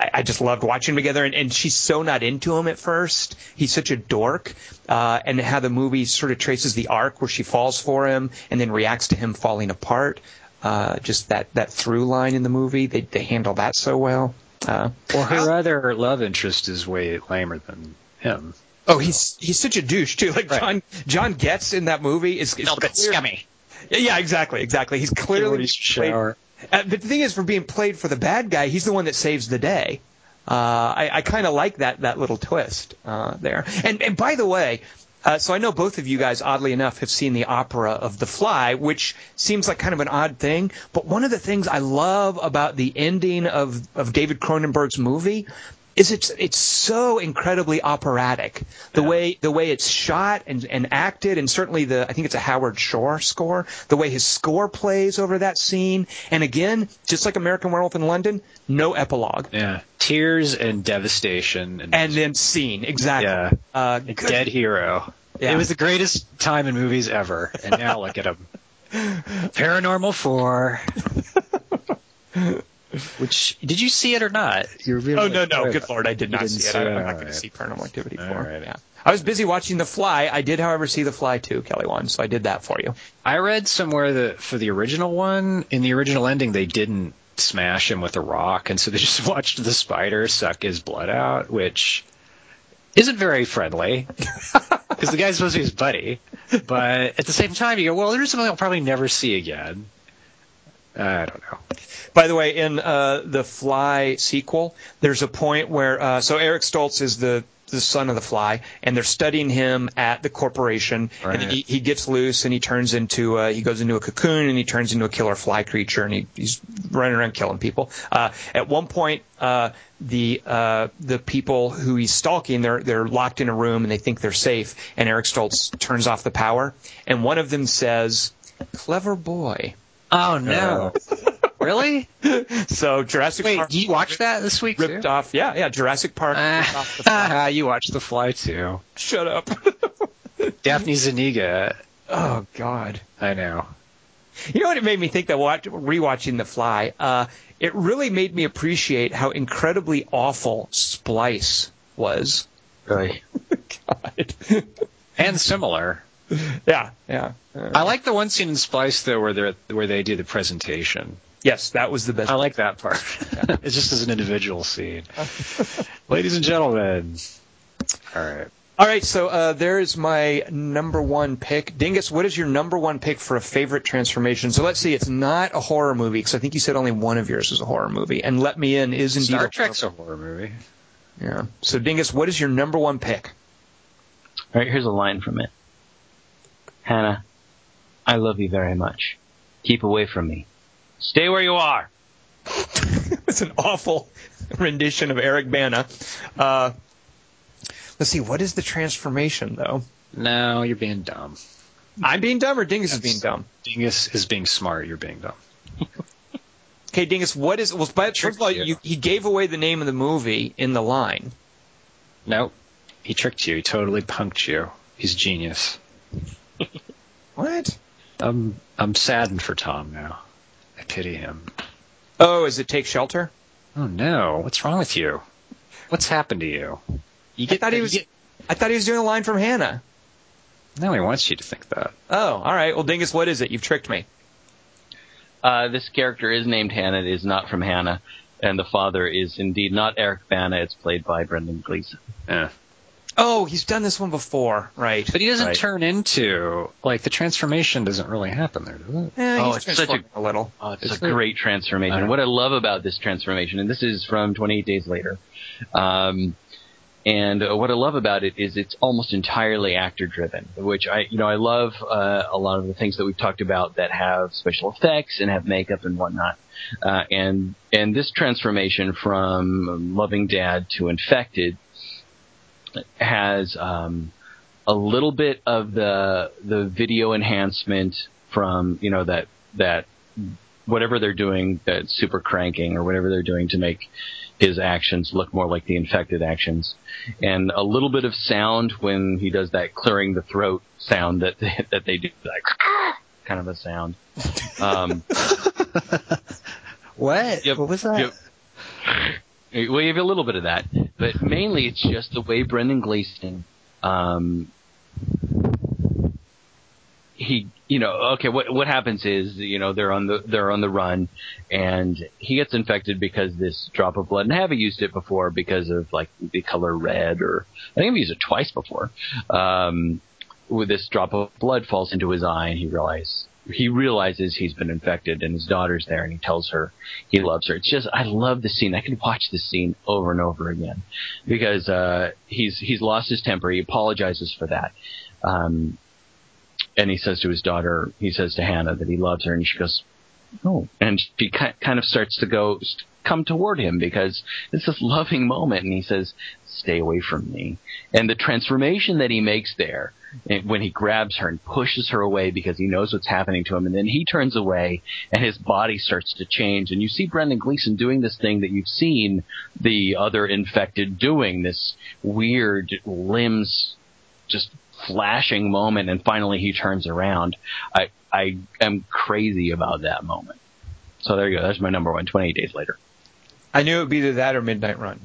I, I just loved watching them together, and, and she's so not into him at first. He's such a dork, uh, and how the movie sort of traces the arc where she falls for him and then reacts to him falling apart. Uh, just that that through line in the movie, they they handle that so well. Uh, Well, her other love interest is way lamer than him. oh, he's he's such a douche too. Like Right. John John Getz in that movie is, is clear- Yeah, exactly, exactly. He's clearly He's played- shower. Uh, but the thing is, for being played for the bad guy, he's the one that saves the day. Uh, I, I kind of like that that little twist uh, there. And and by the way, uh, so I know both of you guys, oddly enough, have seen the opera of The Fly, which seems like kind of an odd thing. But one of the things I love about the ending of of David Cronenberg's movie is it's it's so incredibly operatic. The way the way it's shot and, and acted, and certainly the I think it's a Howard Shore score. The way his score plays over that scene, and again, just like American Werewolf in London, no epilogue, Yeah, tears and devastation, and, and then scene exactly. yeah, Uh, dead hero. Yeah. It was the greatest time in movies ever, and now look at him. Paranormal Four. Which did you see it or not? You're really Oh no no! Good lord, I did not see it. I'm not going to see Paranormal Activity four. Alright. Yeah, I was busy watching The Fly. I did, however, see The Fly too, Kelly Wand. So I did that for you. I read somewhere that for the original one, in the original ending, they didn't smash him with a rock, and so they just watched the spider suck his blood out, which isn't very friendly because the guy's supposed to be his buddy. But at the same time, you go, well, there's something I'll probably never see again. I don't know. By the way, in uh, the Fly sequel, there's a point where uh, so Eric Stoltz is the the son of the Fly, and they're studying him at the corporation, and he, he gets loose and he turns into uh, he goes into a cocoon and he turns into a killer fly creature and he, he's running around killing people. Uh, at one point, uh, the uh, the people who he's stalking they're they're locked in a room and they think they're safe, and Eric Stoltz turns off the power, and one of them says, "Clever boy." Oh no! Really? So Jurassic Park. Wait, Park. you watch that this week? ripped too? off. Yeah, yeah. Jurassic Park. ripped off the fly. Ah, you watched The Fly too. Shut up. Daphne Zuniga. oh God. I know. You know what it made me think that watch, rewatching The Fly? Uh, it really made me appreciate how incredibly awful Splice was. Really? God. And similar. yeah, yeah. Uh, I like the one scene in Splice though where they where they do the presentation. Yes, that was the best. I like that part. it's just as an individual scene. Ladies and gentlemen. All right. All right, so uh, there's my number one pick. Dingus, what is your number one pick for a favorite transformation? So let's see, it's not a horror movie because I think you said only one of yours is a horror movie, and Let Me In is indeed Star a horror Trek's a horror movie. Yeah. So Dingus, what is your number one pick? All right, here's a line from it. Hannah, I love you very much. Keep away from me. Stay where you are. it's an awful rendition of Eric Bana. Uh, let's see, what is the transformation though? No, you're being dumb. I'm being dumb or Dingus is being dumb? Dingus is being smart. You're being dumb. Okay, Dingus, what is? Well, but first of all, you. you, he gave away the name of the movie in the line. Nope. He tricked you. He totally punked you. He's genius. What? I'm I'm saddened for Tom now. I pity him. Oh, is it Take Shelter? Oh no! What's wrong with you? What's happened to you? You I thought he was. you I thought he was doing a line from Hannah. get- no, he wants you to think that. Oh, all right. Well, Dingus, what is it? You've tricked me. Uh, this character is named Hannah. It is not from Hannah. And the father is indeed not Eric Bana. It's played by Brendan Gleeson. Yeah. Oh, he's done this one before, right? But he doesn't Right. turn into like the transformation doesn't really happen there, does it? Eh, Oh, it's such a- a little. Oh, it's, It's a a- great transformation. I- What I love about this transformation, and this is from 28 Days Later, um, and uh, what I love about it is it's almost entirely actor driven, which I, you know, I love uh, a lot of the things that we've talked about that have special effects and have makeup and whatnot. Uh, and and this transformation from loving dad to infected has um, a little bit of the the video enhancement from you know that that whatever they're doing that super cranking or whatever they're doing to make his actions look more like the infected actions and a little bit of sound when he does that clearing the throat sound that they, that they do like kind of a sound um What? Yep. What was that? Yep. Well, you have a little bit of that, but mainly it's just the way Brendan Gleeson, um, he, you know, okay, what what happens is, you know, they're on the they're on the run, and he gets infected because this drop of blood, and I haven't used it before because of like the color red, or I think I've used it twice before. Um, with this drop of blood falls into his eye, and he realizes he realizes he's been infected, and his daughter's there, and he tells her he loves her. It's just I love the scene. I could watch this scene over and over again because uh, he's he's lost his temper. He apologizes for that, um, and he says to his daughter, he says to Hannah that he loves her, and she goes, "Oh," and she kind of starts to go come toward him because it's this loving moment, and he says, "Stay away from me." And the transformation that he makes there eh, when he grabs her and pushes her away because he knows what's happening to him, and then he turns away and his body starts to change, and you see Brendan Gleeson doing this thing that you've seen the other infected doing, this weird limbs just flashing moment, and finally he turns around. I I am crazy about that moment. So there you go. That's my number one. Twenty eight days later. I knew it would be either that or Midnight Run.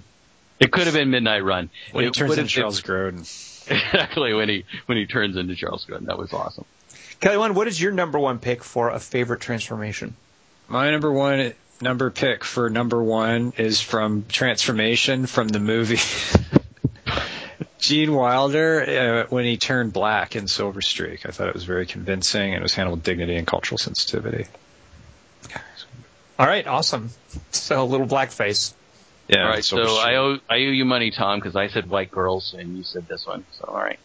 It could have been Midnight Run. When he turns into have- Charles Grodin. exactly when he when he turns into Charles Grodin. That was awesome. Kelly, Wand, what is your number one pick for a favorite transformation? My number one number pick for number one is from Transformation from the movie. Gene Wilder, uh, when he turned black in Silver Streak, I thought it was very convincing and it was handled with dignity and cultural sensitivity. All right, awesome. So a little blackface. Yeah, all right, so Streak. I owe I owe you money, Tom, because I said white girls and you said this one. So all right.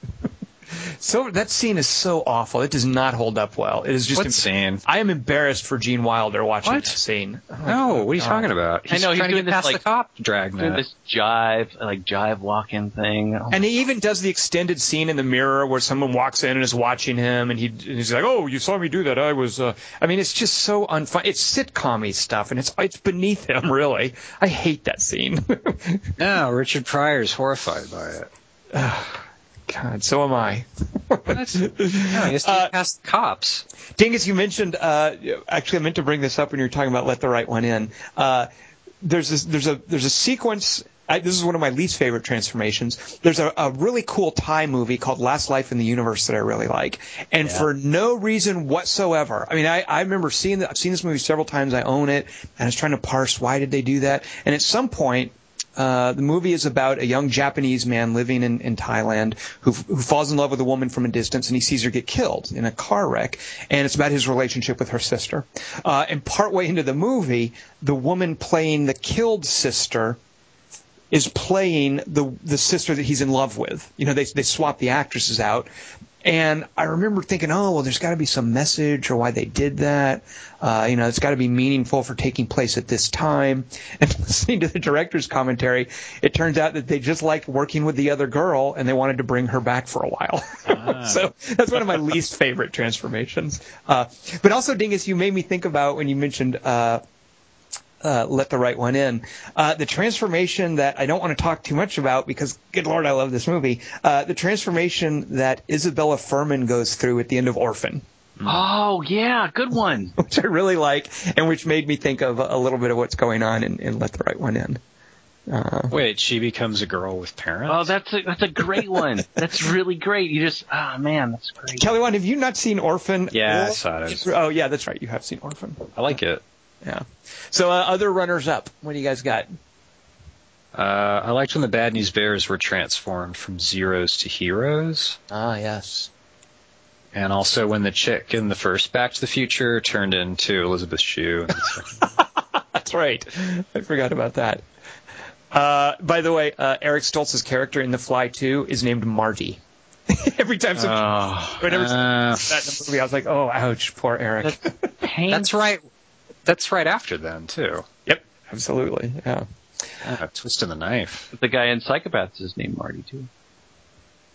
So that scene is so awful. It does not hold up well. It is just. What scene? I am embarrassed for Gene Wilder watching What? that scene. Oh, No, what are you God. talking about? I know, he's trying doing to this, get past like- the cop dragnet. Doing this jive like jive walk-in thing. Oh, And he even does the extended scene in the mirror where someone walks in and is watching him, and, he, and he's like, "Oh, you saw me do that? I was." Uh... I mean, it's just so unfun. It's sitcom stuff, and it's it's beneath him, really. I hate that scene. No, Richard Pryor's horrified by it. God, so am I. No, to get Uh, past the cops. Dingus, you mentioned. Uh, actually, I meant to bring this up when you were talking about "Let the Right One In." Uh, there's this, there's a there's a sequence. I, this is one of my least favorite transformations. There's a, a really cool Thai movie called Last Life in the Universe that I really like, and for no reason whatsoever. I mean, I, I remember seeing that. I've seen this movie several times. I own it, and I was trying to parse why did they do that. And at some point, uh, the movie is about a young Japanese man living in, in Thailand who, who falls in love with a woman from a distance and he sees her get killed in a car wreck. And it's about his relationship with her sister. Uh, and partway into the movie, the woman playing the killed sister is playing the the sister that he's in love with. You know, they they swap the actresses out. And I remember thinking, oh, well, there's got to be some message or why they did that. Uh, you know, it's got to be meaningful for taking place at this time. And listening to the director's commentary, it turns out that they just liked working with the other girl and they wanted to bring her back for a while. so that's one of my least favorite transformations. Uh, but also, Dingus, you made me think about when you mentioned uh, uh, let the right one in. Uh, the transformation that I don't want to talk too much about because, good lord, I love this movie. Uh, the transformation that Isabella Fuhrman goes through at the end of Orphan, Oh yeah, good one. which I really like, and which made me think of a, a little bit of what's going on in, in Let the Right One In. Uh, Wait, she becomes a girl with parents? Oh, that's a, that's a great one. That's really great. You just ah man, that's great. Kelly, Wand, have you not seen Orphan? Yeah, I saw it. Oh, yeah, that's right. You have seen Orphan. I like it. Yeah. So, uh, other runners up. What do you guys got? Uh, I liked when the Bad News Bears were transformed from zeros to heroes, Ah, yes. and also when the chick in the first Back to the Future turned into Elizabeth Shue. in the second. That's right. I forgot about that. Uh, by the way, uh, Eric Stoltz's character in The Fly 2 is named Marty. Every time some, Oh, whenever Uh, that in the movie, I was like, oh, ouch, poor Eric. pain. that's right. That's right after then too. yep, absolutely. Yeah. Ah, twist of the knife. The guy in Psychopaths is named Marty too.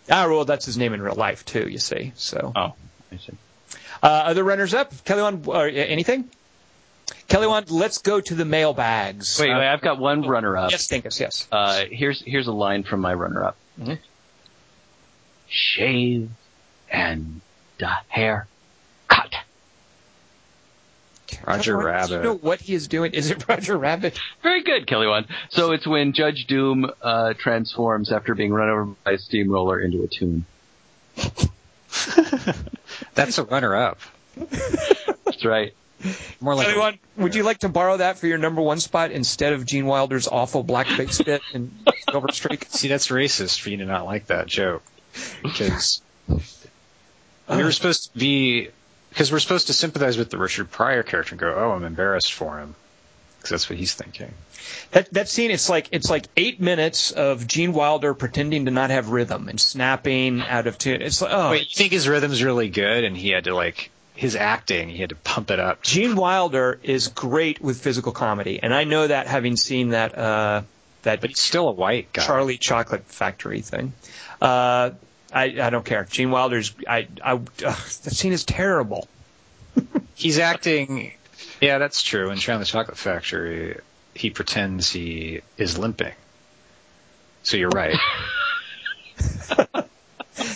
Ah, well, that's his name in real life too. You see. So, Oh, I see. uh, other runners up, Kelly Wand, uh, anything? Kelly Wand, let's go to the mailbags. Wait, Uh, wait, I've got one runner-up. Yes, Dinkus, yes. Uh, here's here's a line from my runner-up. Mhm. Shave and the hair cut. Roger Rabbit. Do you Rabbit. know what he is doing? Is it Roger Rabbit? Very good, Kelly Wand. So it's when Judge Doom uh, transforms after being run over by a steamroller into a tomb. That's a runner-up. That's right. More like Kelly a- would you like to borrow that for your number one spot instead of Gene Wilder's awful blackface bit in Silver Streak? See, that's racist for you to not like that joke. Because we were supposed to be, because we're supposed to sympathize with the Richard Pryor character and go, oh, I'm embarrassed for him. Because that's what he's thinking. That that scene, it's like it's like eight minutes of Gene Wilder pretending to not have rhythm and snapping out of tune. It's like oh, Wait, you think his rhythm's really good and he had to, like, his acting, he had to pump it up? Gene Wilder is great with physical comedy, and I know that having seen that uh, that But he's still a white guy. Charlie Chocolate Factory thing. Uh, I I don't care. Gene Wilder's I I uh, that scene is terrible. He's acting. Yeah, that's true. In Charlie in the Chocolate Factory, he pretends he is limping. So you're right.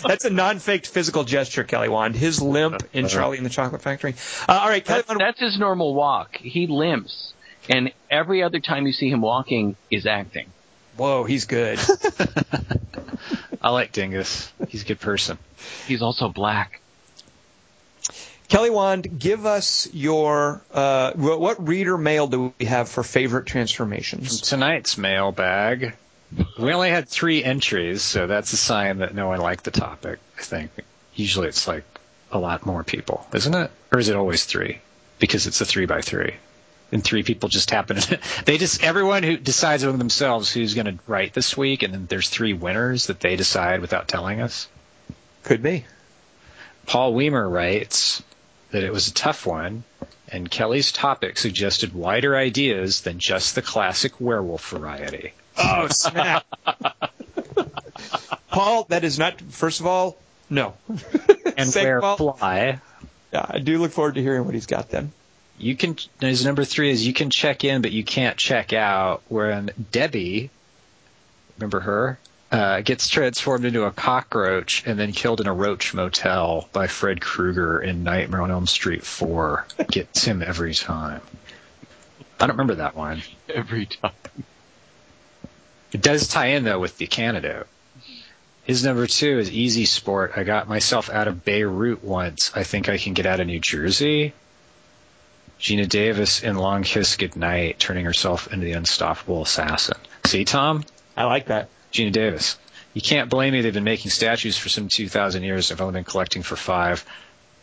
That's a non-faked physical gesture, Kelly Wand. His limp in Charlie and the Chocolate Factory. Uh, all right, Kelly That's, Wand. that's his normal walk. He limps, and every other time you see him walking is acting. Whoa, he's good. I like Dingus. He's a good person. He's also black. Kelly Wand, give us your uh, what, what reader mail do we have for favorite transformations? From Tonight's mailbag. We only had three entries, so that's a sign that no one liked the topic. I think usually it's like a lot more people, isn't it? Or is it always three? Because it's a three by three, and three people just happen. To, they just everyone who decides among themselves who's going to write this week, and then there's three winners that they decide without telling us. Could be. Paul Weimer writes that it was a tough one, and Kelly's topic suggested wider ideas than just the classic werewolf variety. Oh snap! Paul, that is not. First of all, no. And Second where all, fly. yeah, I do look forward to hearing what he's got then. You can. His number three is you can check in, but you can't check out. When Debbie, remember her, uh, gets transformed into a cockroach and then killed in a roach motel by Fred Krueger in Nightmare on Elm Street Four. Gets him every time. I don't remember that one. Every time. It does tie in though with the candidate. His number two is Easy Sport. I got myself out of Beirut once. I think I can get out of New Jersey. Geena Davis in Long Kiss Goodnight, turning herself into the unstoppable assassin. See, Tom? I like that. Geena Davis. You can't blame me. They've been making statues for some 2,000 years. I've only been collecting for five.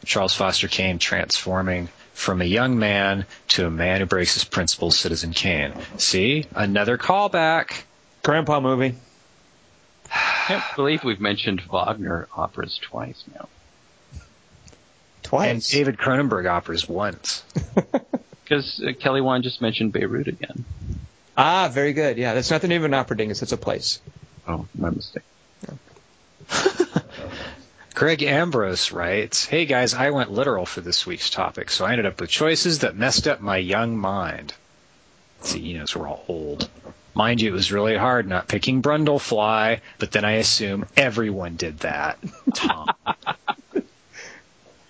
Charles Foster Kane transforming from a young man to a man who breaks his principles, Citizen Kane. See? Another callback. Grandpa movie. I can't believe we've mentioned Wagner operas twice now. And David Cronenberg offers once. Because uh, Kelly Wand just mentioned Beirut again. ah, very good. Yeah, that's not the name of an opera dingus. It's a place. Oh, my mistake. Greg Ambrose writes, Hey guys, I went literal for this week's topic, so I ended up with choices that messed up my young mind. See, he knows we're all old. Mind you, it was really hard not picking Brundlefly, but then I assume everyone did that. Tom.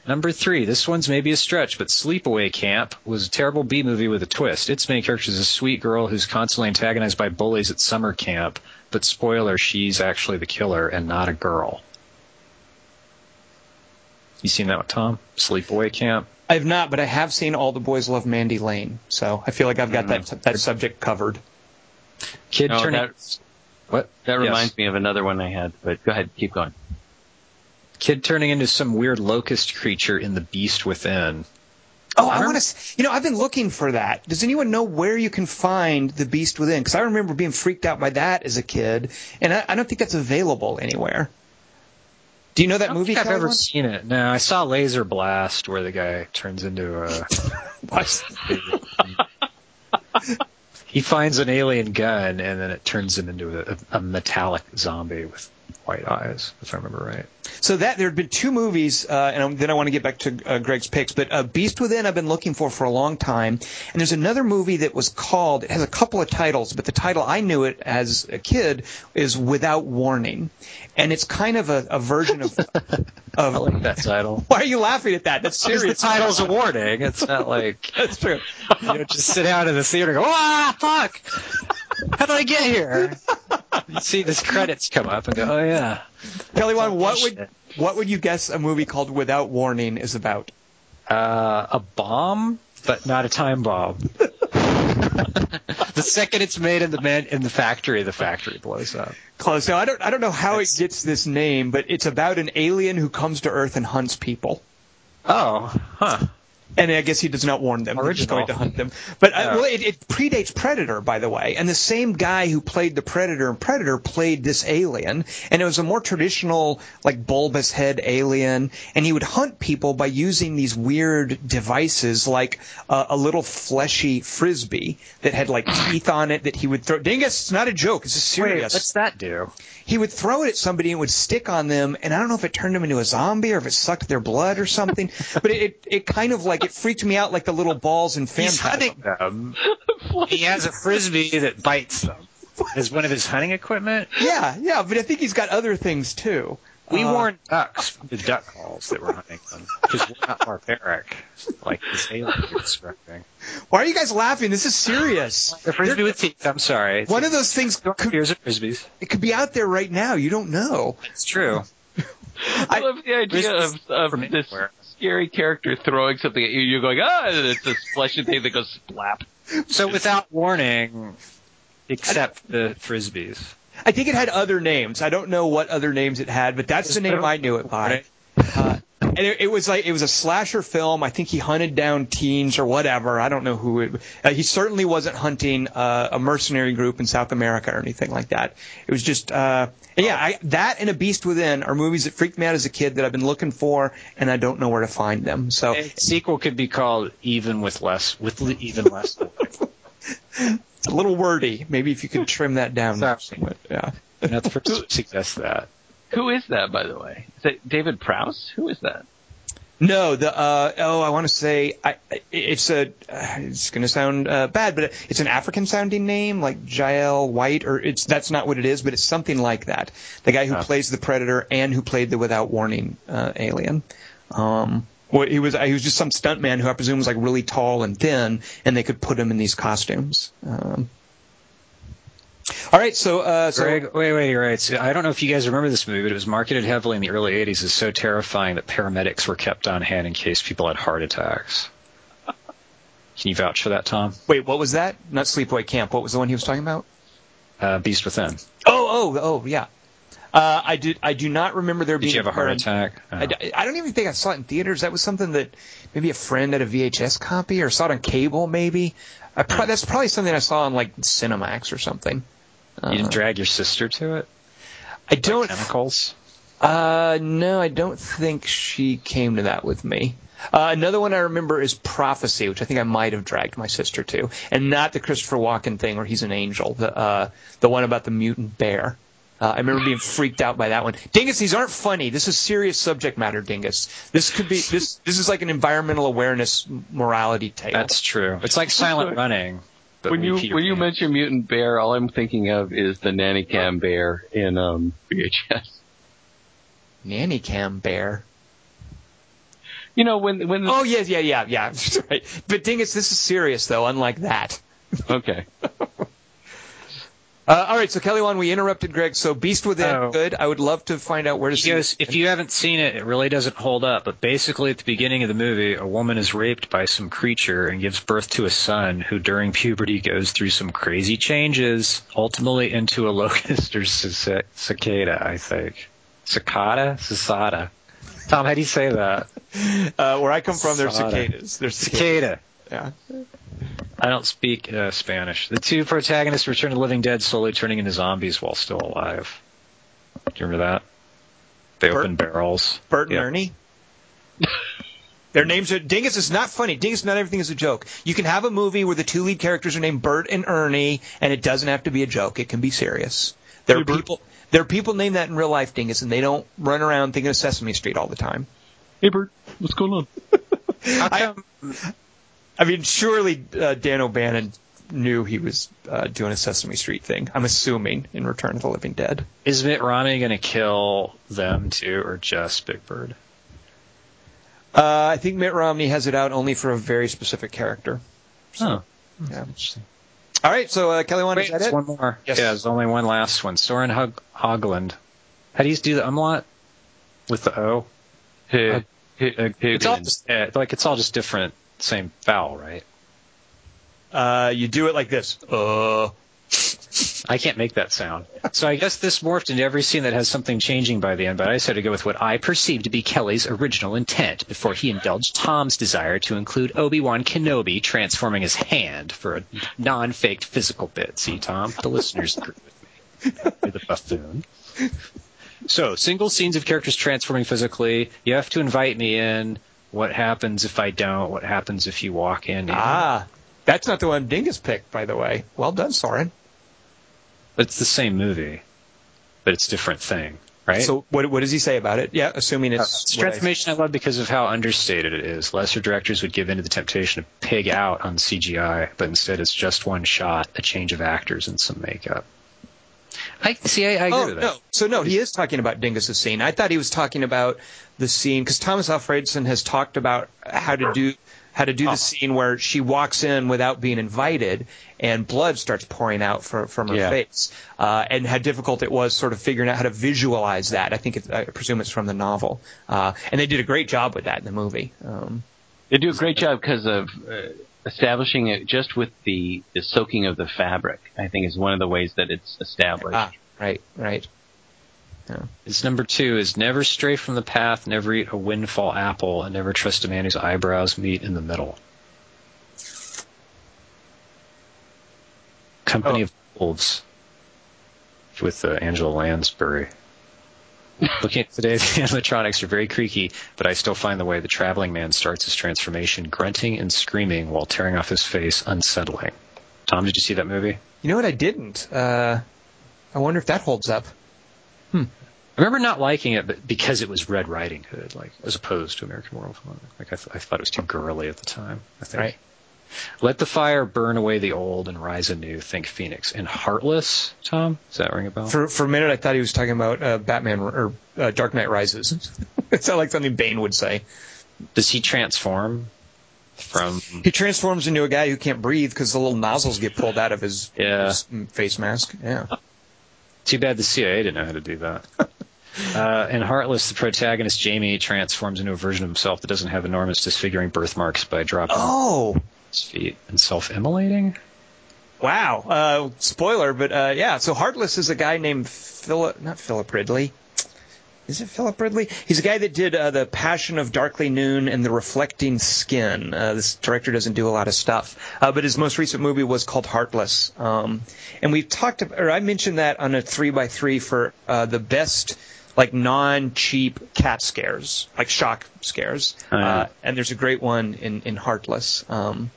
Number three, this one's maybe a stretch, but Sleepaway Camp was a terrible B movie with a twist. Its main character is a sweet girl who's constantly antagonized by bullies at summer camp, but spoiler, she's actually the killer and not a girl. You seen that one, Tom? Sleepaway Camp? I have not, but I have seen All the Boys Love Mandy Lane, so I feel like I've got that mm-hmm. that subject covered. Kid Oh, turning that- what? That Yes. reminds me of another one I had, but go ahead, keep going. Kid turning into some weird locust creature in The Beast Within. Oh, I Remember- want to. You know, I've been looking for that. Does anyone know where you can find the Beast Within? Because I remember being freaked out by that as a kid, and I, I don't think that's available anywhere. Do you know that I don't movie? think I've ever one? seen it. No, I saw Laser Blast where the guy turns into a. He finds an alien gun and then it turns him into a, a metallic zombie with white eyes, if I remember right. So that there had been two movies, uh, and then I want to get back to uh, Greg's picks. But uh, Beast Within, I've been looking for for a long time, and there's another movie that was called. It has a couple of titles, but the title I knew it as a kid is Without Warning, and it's kind of a, a version of. I of like that title. why are you laughing at that? That's Because the serious. title's a warning. It's not like That's true. you know, just sit out in the theater and go, ah, fuck! How did I get here? You see this credits come up and go, oh yeah. Kelly, Wand, what would Shit. what would you guess a movie called Without Warning is about? Uh, a bomb, but not a time bomb. the second it's made in the man in the factory, the factory blows up. Close. Now I don't I don't know how That's- it gets this name, but it's about an alien who comes to Earth and hunts people. Oh, huh. And I guess he does not warn them. He's just going to hunt them. But uh, well, it, it predates Predator, by the way. And the same guy who played the Predator in Predator played this alien. And it was a more traditional, like bulbous head alien. And he would hunt people by using these weird devices, like uh, a little fleshy frisbee that had like teeth on it that he would throw. Dingus, it's not a joke. It's a Wait, serious. what's that do? he would throw it at somebody and it would stick on them and i don't know if it turned them into a zombie or if it sucked their blood or something but it, it, it kind of like it freaked me out like the little balls in He's Phantasm. hunting them. he has a frisbee that bites them. Is one of his hunting equipment? yeah yeah but i think he's got other things too We Uh, warned ducks the duck calls that were hunting them because we're not barbaric like this alien you're describing. why are you guys laughing this is serious The frisbee with teeth. I'm sorry. one of those things could, Here's a frisbees. it could be out there right now you don't know It's true. I love the idea of, of this anywhere. Scary character throwing something at you. You're going, ah, and it's this fleshy thing that goes splap. So without warning, except the frisbees. i think it had other names i don't know what other names it had but that's the name i knew it by uh, and it, it was like it was a slasher film. I think he hunted down teens or whatever. I don't know who. It, uh, he certainly wasn't hunting uh, a mercenary group in South America or anything like that. It was just, uh, yeah, I, that and A Beast Within are movies that freaked me out as a kid that I've been looking for, and I don't know where to find them. So A sequel could be called even with less with even less. it's a little wordy. Maybe if you could trim that down. Sorry. somewhat, yeah. I'm not the first to suggest that. Who is that, by the way? Is that David Prowse? Who is that? No, the uh, oh, I want to say I, it's a. Uh, it's going to sound uh, bad, but it's an African-sounding name, like Jael White, or it's that's not what it is, but it's something like that. The guy who Oh. plays the Predator and who played the Without Warning uh, alien. Um, well, he was he was just some stuntman who I presume was like really tall and thin, and they could put him in these costumes. Um, all right, so uh, so Greg, wait, wait, you're right. So I don't know if you guys remember this movie, but it was marketed heavily in the early 80s as so terrifying that paramedics were kept on hand in case people had heart attacks. Can you vouch for that, Tom? wait, what was that? Not Sleepaway Camp. What was the one he was talking about? Uh, Beast Within. Oh, oh, oh, yeah. Uh, I did. I do not remember there being. Did you have a heart attack? Oh. I, I don't even think I saw it in theaters. That was something that maybe a friend had a VHS copy or saw it on cable. Maybe I pro- that's probably something I saw on like Cinemax or something. Uh, you didn't drag your sister to it? I don't. Chemicals? Uh, no, I don't think she came to that with me. Uh, another one I remember is Prophecy, which I think I might have dragged my sister to, and not the Christopher Walken thing where he's an angel. The uh, the one about the mutant bear. Uh, I remember being freaked out by that one. Dingus, these aren't funny. This is serious subject matter, Dingus. This could be this. This is like an environmental awareness morality tale. That's true. It's like silent running. When you when you mention mutant bear, all I'm thinking of is the nanny cam bear in um, VHS. nanny cam bear. You know when when The... Oh yes, yeah, yeah, yeah. right. But Dingus, this is serious though. Unlike that. okay Uh, all right, so Kelly Wand, we interrupted Greg. So Beast Within, Oh. good. I would love to find out where to He see goes, it. if you haven't seen it, it really doesn't hold up. But basically, at the beginning of the movie, a woman is raped by some creature and gives birth to a son who, during puberty, goes through some crazy changes, ultimately into a locust or cic- cicada, I think. Cicada? Cicada. Tom, how do you say that? Uh, where I come from, there's Sada. cicadas. There's cicadas. Cicada. Yeah. I don't speak uh, Spanish. The two protagonists return to the living dead, slowly turning into zombies while still alive. Do you remember that? They Bert- open barrels. Bert and Yeah. Ernie. Their names are Dingus is not funny. Dingus, not everything is a joke. You can have a movie where the two lead characters are named Bert and Ernie, and it doesn't have to be a joke. It can be serious. There are people. There are people named that in real life, Dingus, and they don't run around thinking of Sesame Street all the time. Hey, Bert, what's going on? I, I mean, surely uh, Dan O'Bannon knew he was uh, doing a Sesame Street thing. I'm assuming in Return of the Living Dead. Is Mitt Romney going to kill them too, or just Big Bird? Uh, I think Mitt Romney has it out only for a very specific character. Oh, Yeah. interesting. All right, so uh, Kelly, Wand, Wait, is that it? one more. Yes. Yeah, there's only one last one. Soren Hog- Hogland. How do you do the umlaut with the O? Hey, hey, Uh, It's all just uh, like it's all just different, same foul, right? Uh, you do it like this. Uh, I can't make that sound. So I guess this morphed into every scene that has something changing by the end, but I decided to go with what I perceived to be Kelly's original intent before he indulged Tom's desire to include Obi-Wan Kenobi transforming his hand for a non-faked physical bit. See, Tom? The listeners agree with me. You're the buffoon. So, single scenes of characters transforming physically. You have to invite me in. What happens if I don't? What happens if you walk in? ah, that's not the one Dingus picked, by the way. Well done, Soren. It's the same movie, but it's a different thing, right? So what what does he say about it? Yeah, assuming it's It's what I- transformation I love because of how understated it is. Lesser directors would give in to the temptation to pig out on CGI, but instead it's just one shot, a change of actors, and some makeup. I see. I, I agree Oh with that. no! So no, he is talking about Dingus's scene. I thought he was talking about the scene because Tomas Alfredson has talked about how to do how to do Oh. the scene where she walks in without being invited and blood starts pouring out from from her Yeah. face, uh, and how difficult it was sort of figuring out how to visualize that. I think it, I presume it's from the novel, uh, and they did a great job with that in the movie. Um, They do a great job because of uh, establishing it just with the, the soaking of the fabric. I think is one of the ways that it's established. ah, right, right. His number two is never stray from the path, never eat a windfall apple, and never trust a man whose eyebrows meet in the middle. Company Oh. of Wolves with uh, Angela Lansbury. Looking at today, the animatronics are very creaky, but I still find the way the traveling man starts his transformation, grunting and screaming while tearing off his face, unsettling. Tom, did you see that movie? You know what? I didn't. Uh, I wonder if that holds up. Hmm. I remember not liking it, but because it was Red Riding Hood, like as opposed to American Werewolf. Like I, th- I thought it was too girly at the time. I think. Right. Let the fire burn away the old and rise anew. Think Phoenix and Heartless. Tom, does that ring a bell? For for a minute, I thought he was talking about uh, Batman or uh, Dark Knight Rises. it sounded like something Bane would say. Does he transform from? He transforms into a guy who can't breathe because the little nozzles get pulled out of his, Yeah. his face mask. Yeah. Too bad the CIA didn't know how to do that. Uh, in Heartless, the protagonist Jamie transforms into a version of himself that doesn't have enormous disfiguring birthmarks by dropping Oh, his feet and self-immolating. wow. Uh, spoiler, but uh, yeah. So Heartless is a guy named Philip, not Philip Ridley. Is it Philip Ridley? He's a guy that did uh, the Passion of Darkly Noon and the Reflecting Skin. Uh, this director doesn't do a lot of stuff, uh, but his most recent movie was called Heartless. Um, and we've talked, about, or I mentioned that on a three by three for uh, the best like non-cheap cat scares, like shock scares. Oh, yeah. uh, and there's a great one in in Heartless. Um,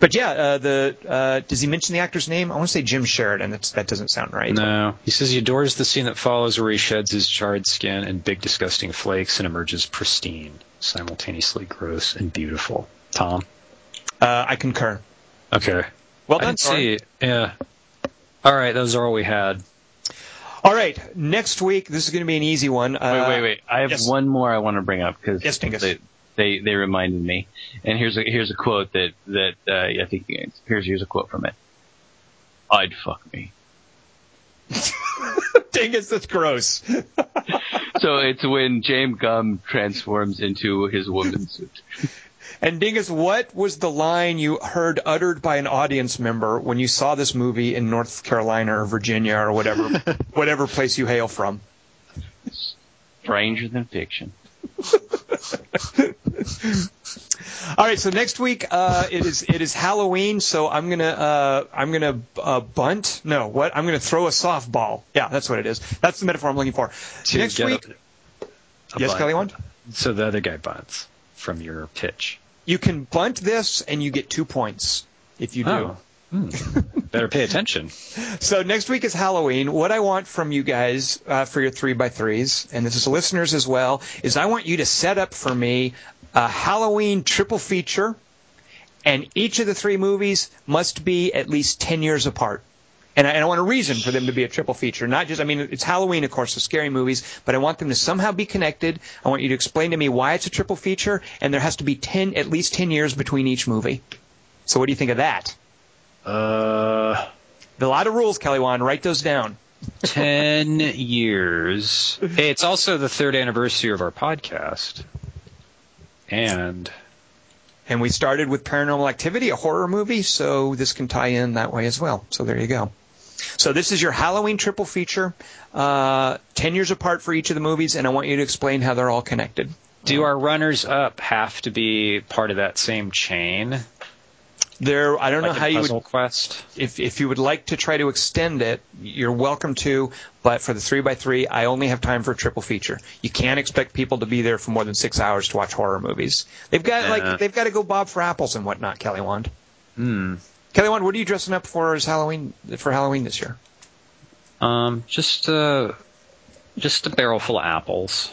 but yeah, uh, the uh, does he mention the actor's name? I want to say Jim Sheridan. That's, that doesn't sound right. No. He says he adores the scene that follows where he sheds his charred skin and big disgusting flakes and emerges pristine, simultaneously gross and beautiful. Tom? Uh, I concur. Okay. Well I done, didn't see. Yeah. All right, those are all we had. All right, next week this is going to be an easy one. Uh, Wait, wait, wait! I have yes. one more I want to bring up because Yes. They, they reminded me. And here's a here's a quote that that uh, I think here's here's a quote from it. I'd fuck me. Dingus, that's gross. So it's when James Gumb transforms into his woman suit. And Dingus, what was the line you heard uttered by an audience member when you saw this movie in North Carolina or Virginia or whatever, whatever place you hail from? Stranger than fiction. All right, so next week uh, it is it is Halloween, so I'm gonna uh, I'm gonna uh, bunt. No, what? I'm gonna throw a softball. Yeah, that's what it is. That's the metaphor I'm looking for. To next week, a- a yes, bunt. Kelly, Wand. So the other guy bunts from your pitch. You can bunt this, and you get two points if you do. Oh. Hmm. Better pay attention. So next week is Halloween. What I want from you guys uh, for your three by threes, and this is listeners as well, is I want you to set up for me a Halloween triple feature, and each of the three movies must be at least ten years apart. And I, and I want a reason for them to be a triple feature, not just. I mean, it's Halloween, of course, the scary movies, but I want them to somehow be connected. I want you to explain to me why it's a triple feature, and there has to be ten, at least ten years between each movie. So what do you think of that? Uh, A lot of rules, Kelly Wand. Write those down. ten years. Hey, it's also the third anniversary of our podcast. And And we started with Paranormal Activity, a horror movie, so this can tie in that way as well. So there you go. So this is your Halloween triple feature, uh, 10 years apart for each of the movies, and I want you to explain how they're all connected. do our runners up have to be part of that same chain? There, I don't Like know how you would, Quest? if, if you would like to try to extend it, you're welcome to, but for the 3x3, I only have time for a triple feature. You can't expect people to be there for more than six hours to watch horror movies. They've got, Yeah. like, they've got to go Bob for apples and whatnot, Kelly Wand. Hmm. Kelly Wand, what are you dressing up for as Halloween, for Halloween this year? Um, just uh, just a barrel full of apples.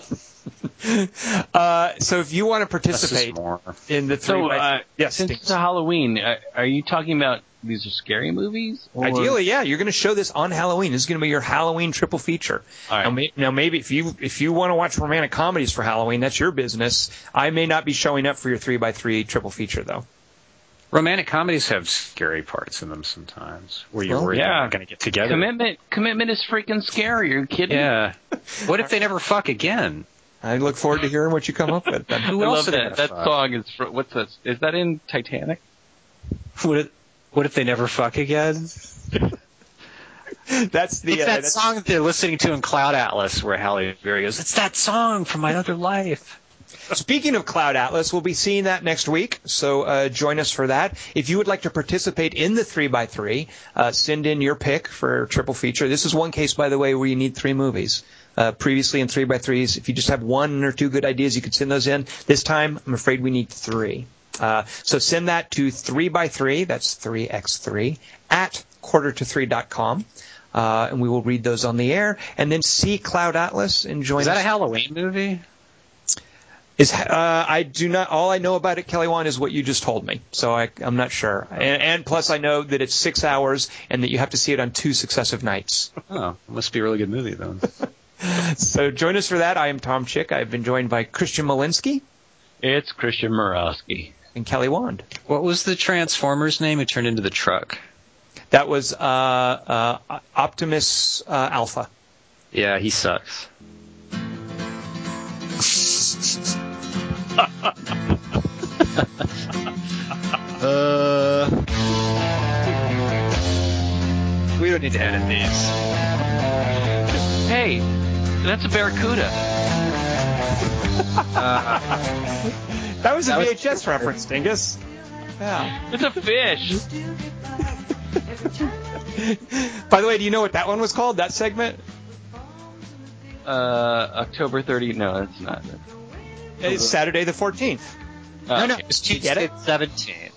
Uh, so if you want to participate more. in the three So, by uh, yes, since Steve. it's a Halloween, uh, are you talking about these are scary movies? Or- ideally, yeah, you're going to show this on Halloween. This is going to be your Halloween triple feature. All right. Now, may, now, maybe if you if you want to watch romantic comedies for Halloween, that's your business. I may not be showing up for your three by three triple feature though. Romantic comedies have scary parts in them sometimes, where you're Well, worried yeah. they're going to get together. Commitment, commitment is freaking scary. Are you kidding? Yeah. What if they never fuck again? I look forward to hearing what you come up with. Then. Who I else love that. That fuck? song is fr- what's that? Is that in Titanic? What if, what if they never fuck again? That's the uh, that that's- song that they're listening to in Cloud Atlas where Halle Berry goes, It's that song from my other life. Speaking of Cloud Atlas, we'll be seeing that next week, so uh, join us for that. If you would like to participate in the 3x3, uh, send in your pick for triple feature. This is one case, by the way, where you need three movies. Uh, previously in 3x3s, if you just have one or two good ideas, you could send those in. This time, I'm afraid we need three. Uh, so send that to 3x3, that's 3x3, at quarter to 3.com. Uh, and we will read those on the air, and then see Cloud Atlas and join us. Is that us. a Halloween movie? Is uh, I do not. All I know about it, Kelly Wand, is what you just told me. So I, I'm not sure. And, and plus, I know that it's six hours and that you have to see it on two successive nights. Oh, it must be a really good movie then. So join us for that. I am Tom Chick. I've been joined by Christian Malinsky It's Christian Murawski. and Kelly Wand. what was the Transformers name who turned into the truck? That was uh, uh, Optimus uh, Alpha. Yeah, he sucks. uh, we don't need to edit these. Hey, that's a barracuda. That was a That was- VHS reference, Dingus. Yeah. It's a fish. By the way, do you know what that one was called? That segment? Uh, October 30. No, that's not. It's Saturday the 14th. Uh, no, no. It was Do you get it? seventeenth.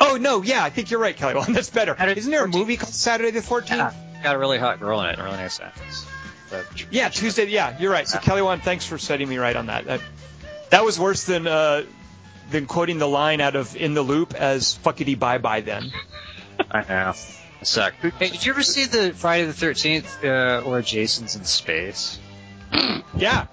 Oh no, yeah, I think you're right, Kelly. Well, that's better. Saturday Isn't there a movie called Saturday the 14th? Yeah, got a really hot girl in it. a Really nice actress. But- Yeah, Tuesday. Yeah, you're right. So Yeah. Kelly Wand, thanks for setting me right on that. That, that was worse than uh, than quoting the line out of "In the Loop" as "fuckity bye bye." Then I know. Suck. Hey, did you ever see the Friday the Thirteenth uh, or Jason's in Space? yeah,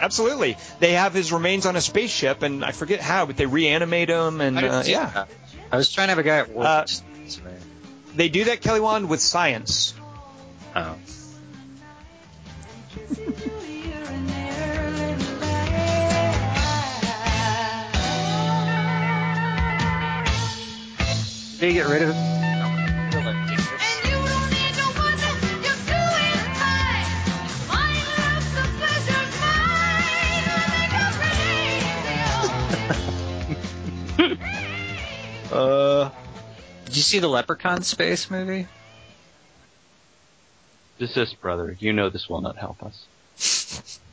absolutely. They have his remains on a spaceship, and I forget how, but they reanimate him, and I uh, yeah, that. I was trying to have a guy at work. Uh, it they do that, Kelly Wand, with science. Oh. Did you get rid of it? Uh, did you see the Leprechaun space movie? Desist, brother. You know this will not help us.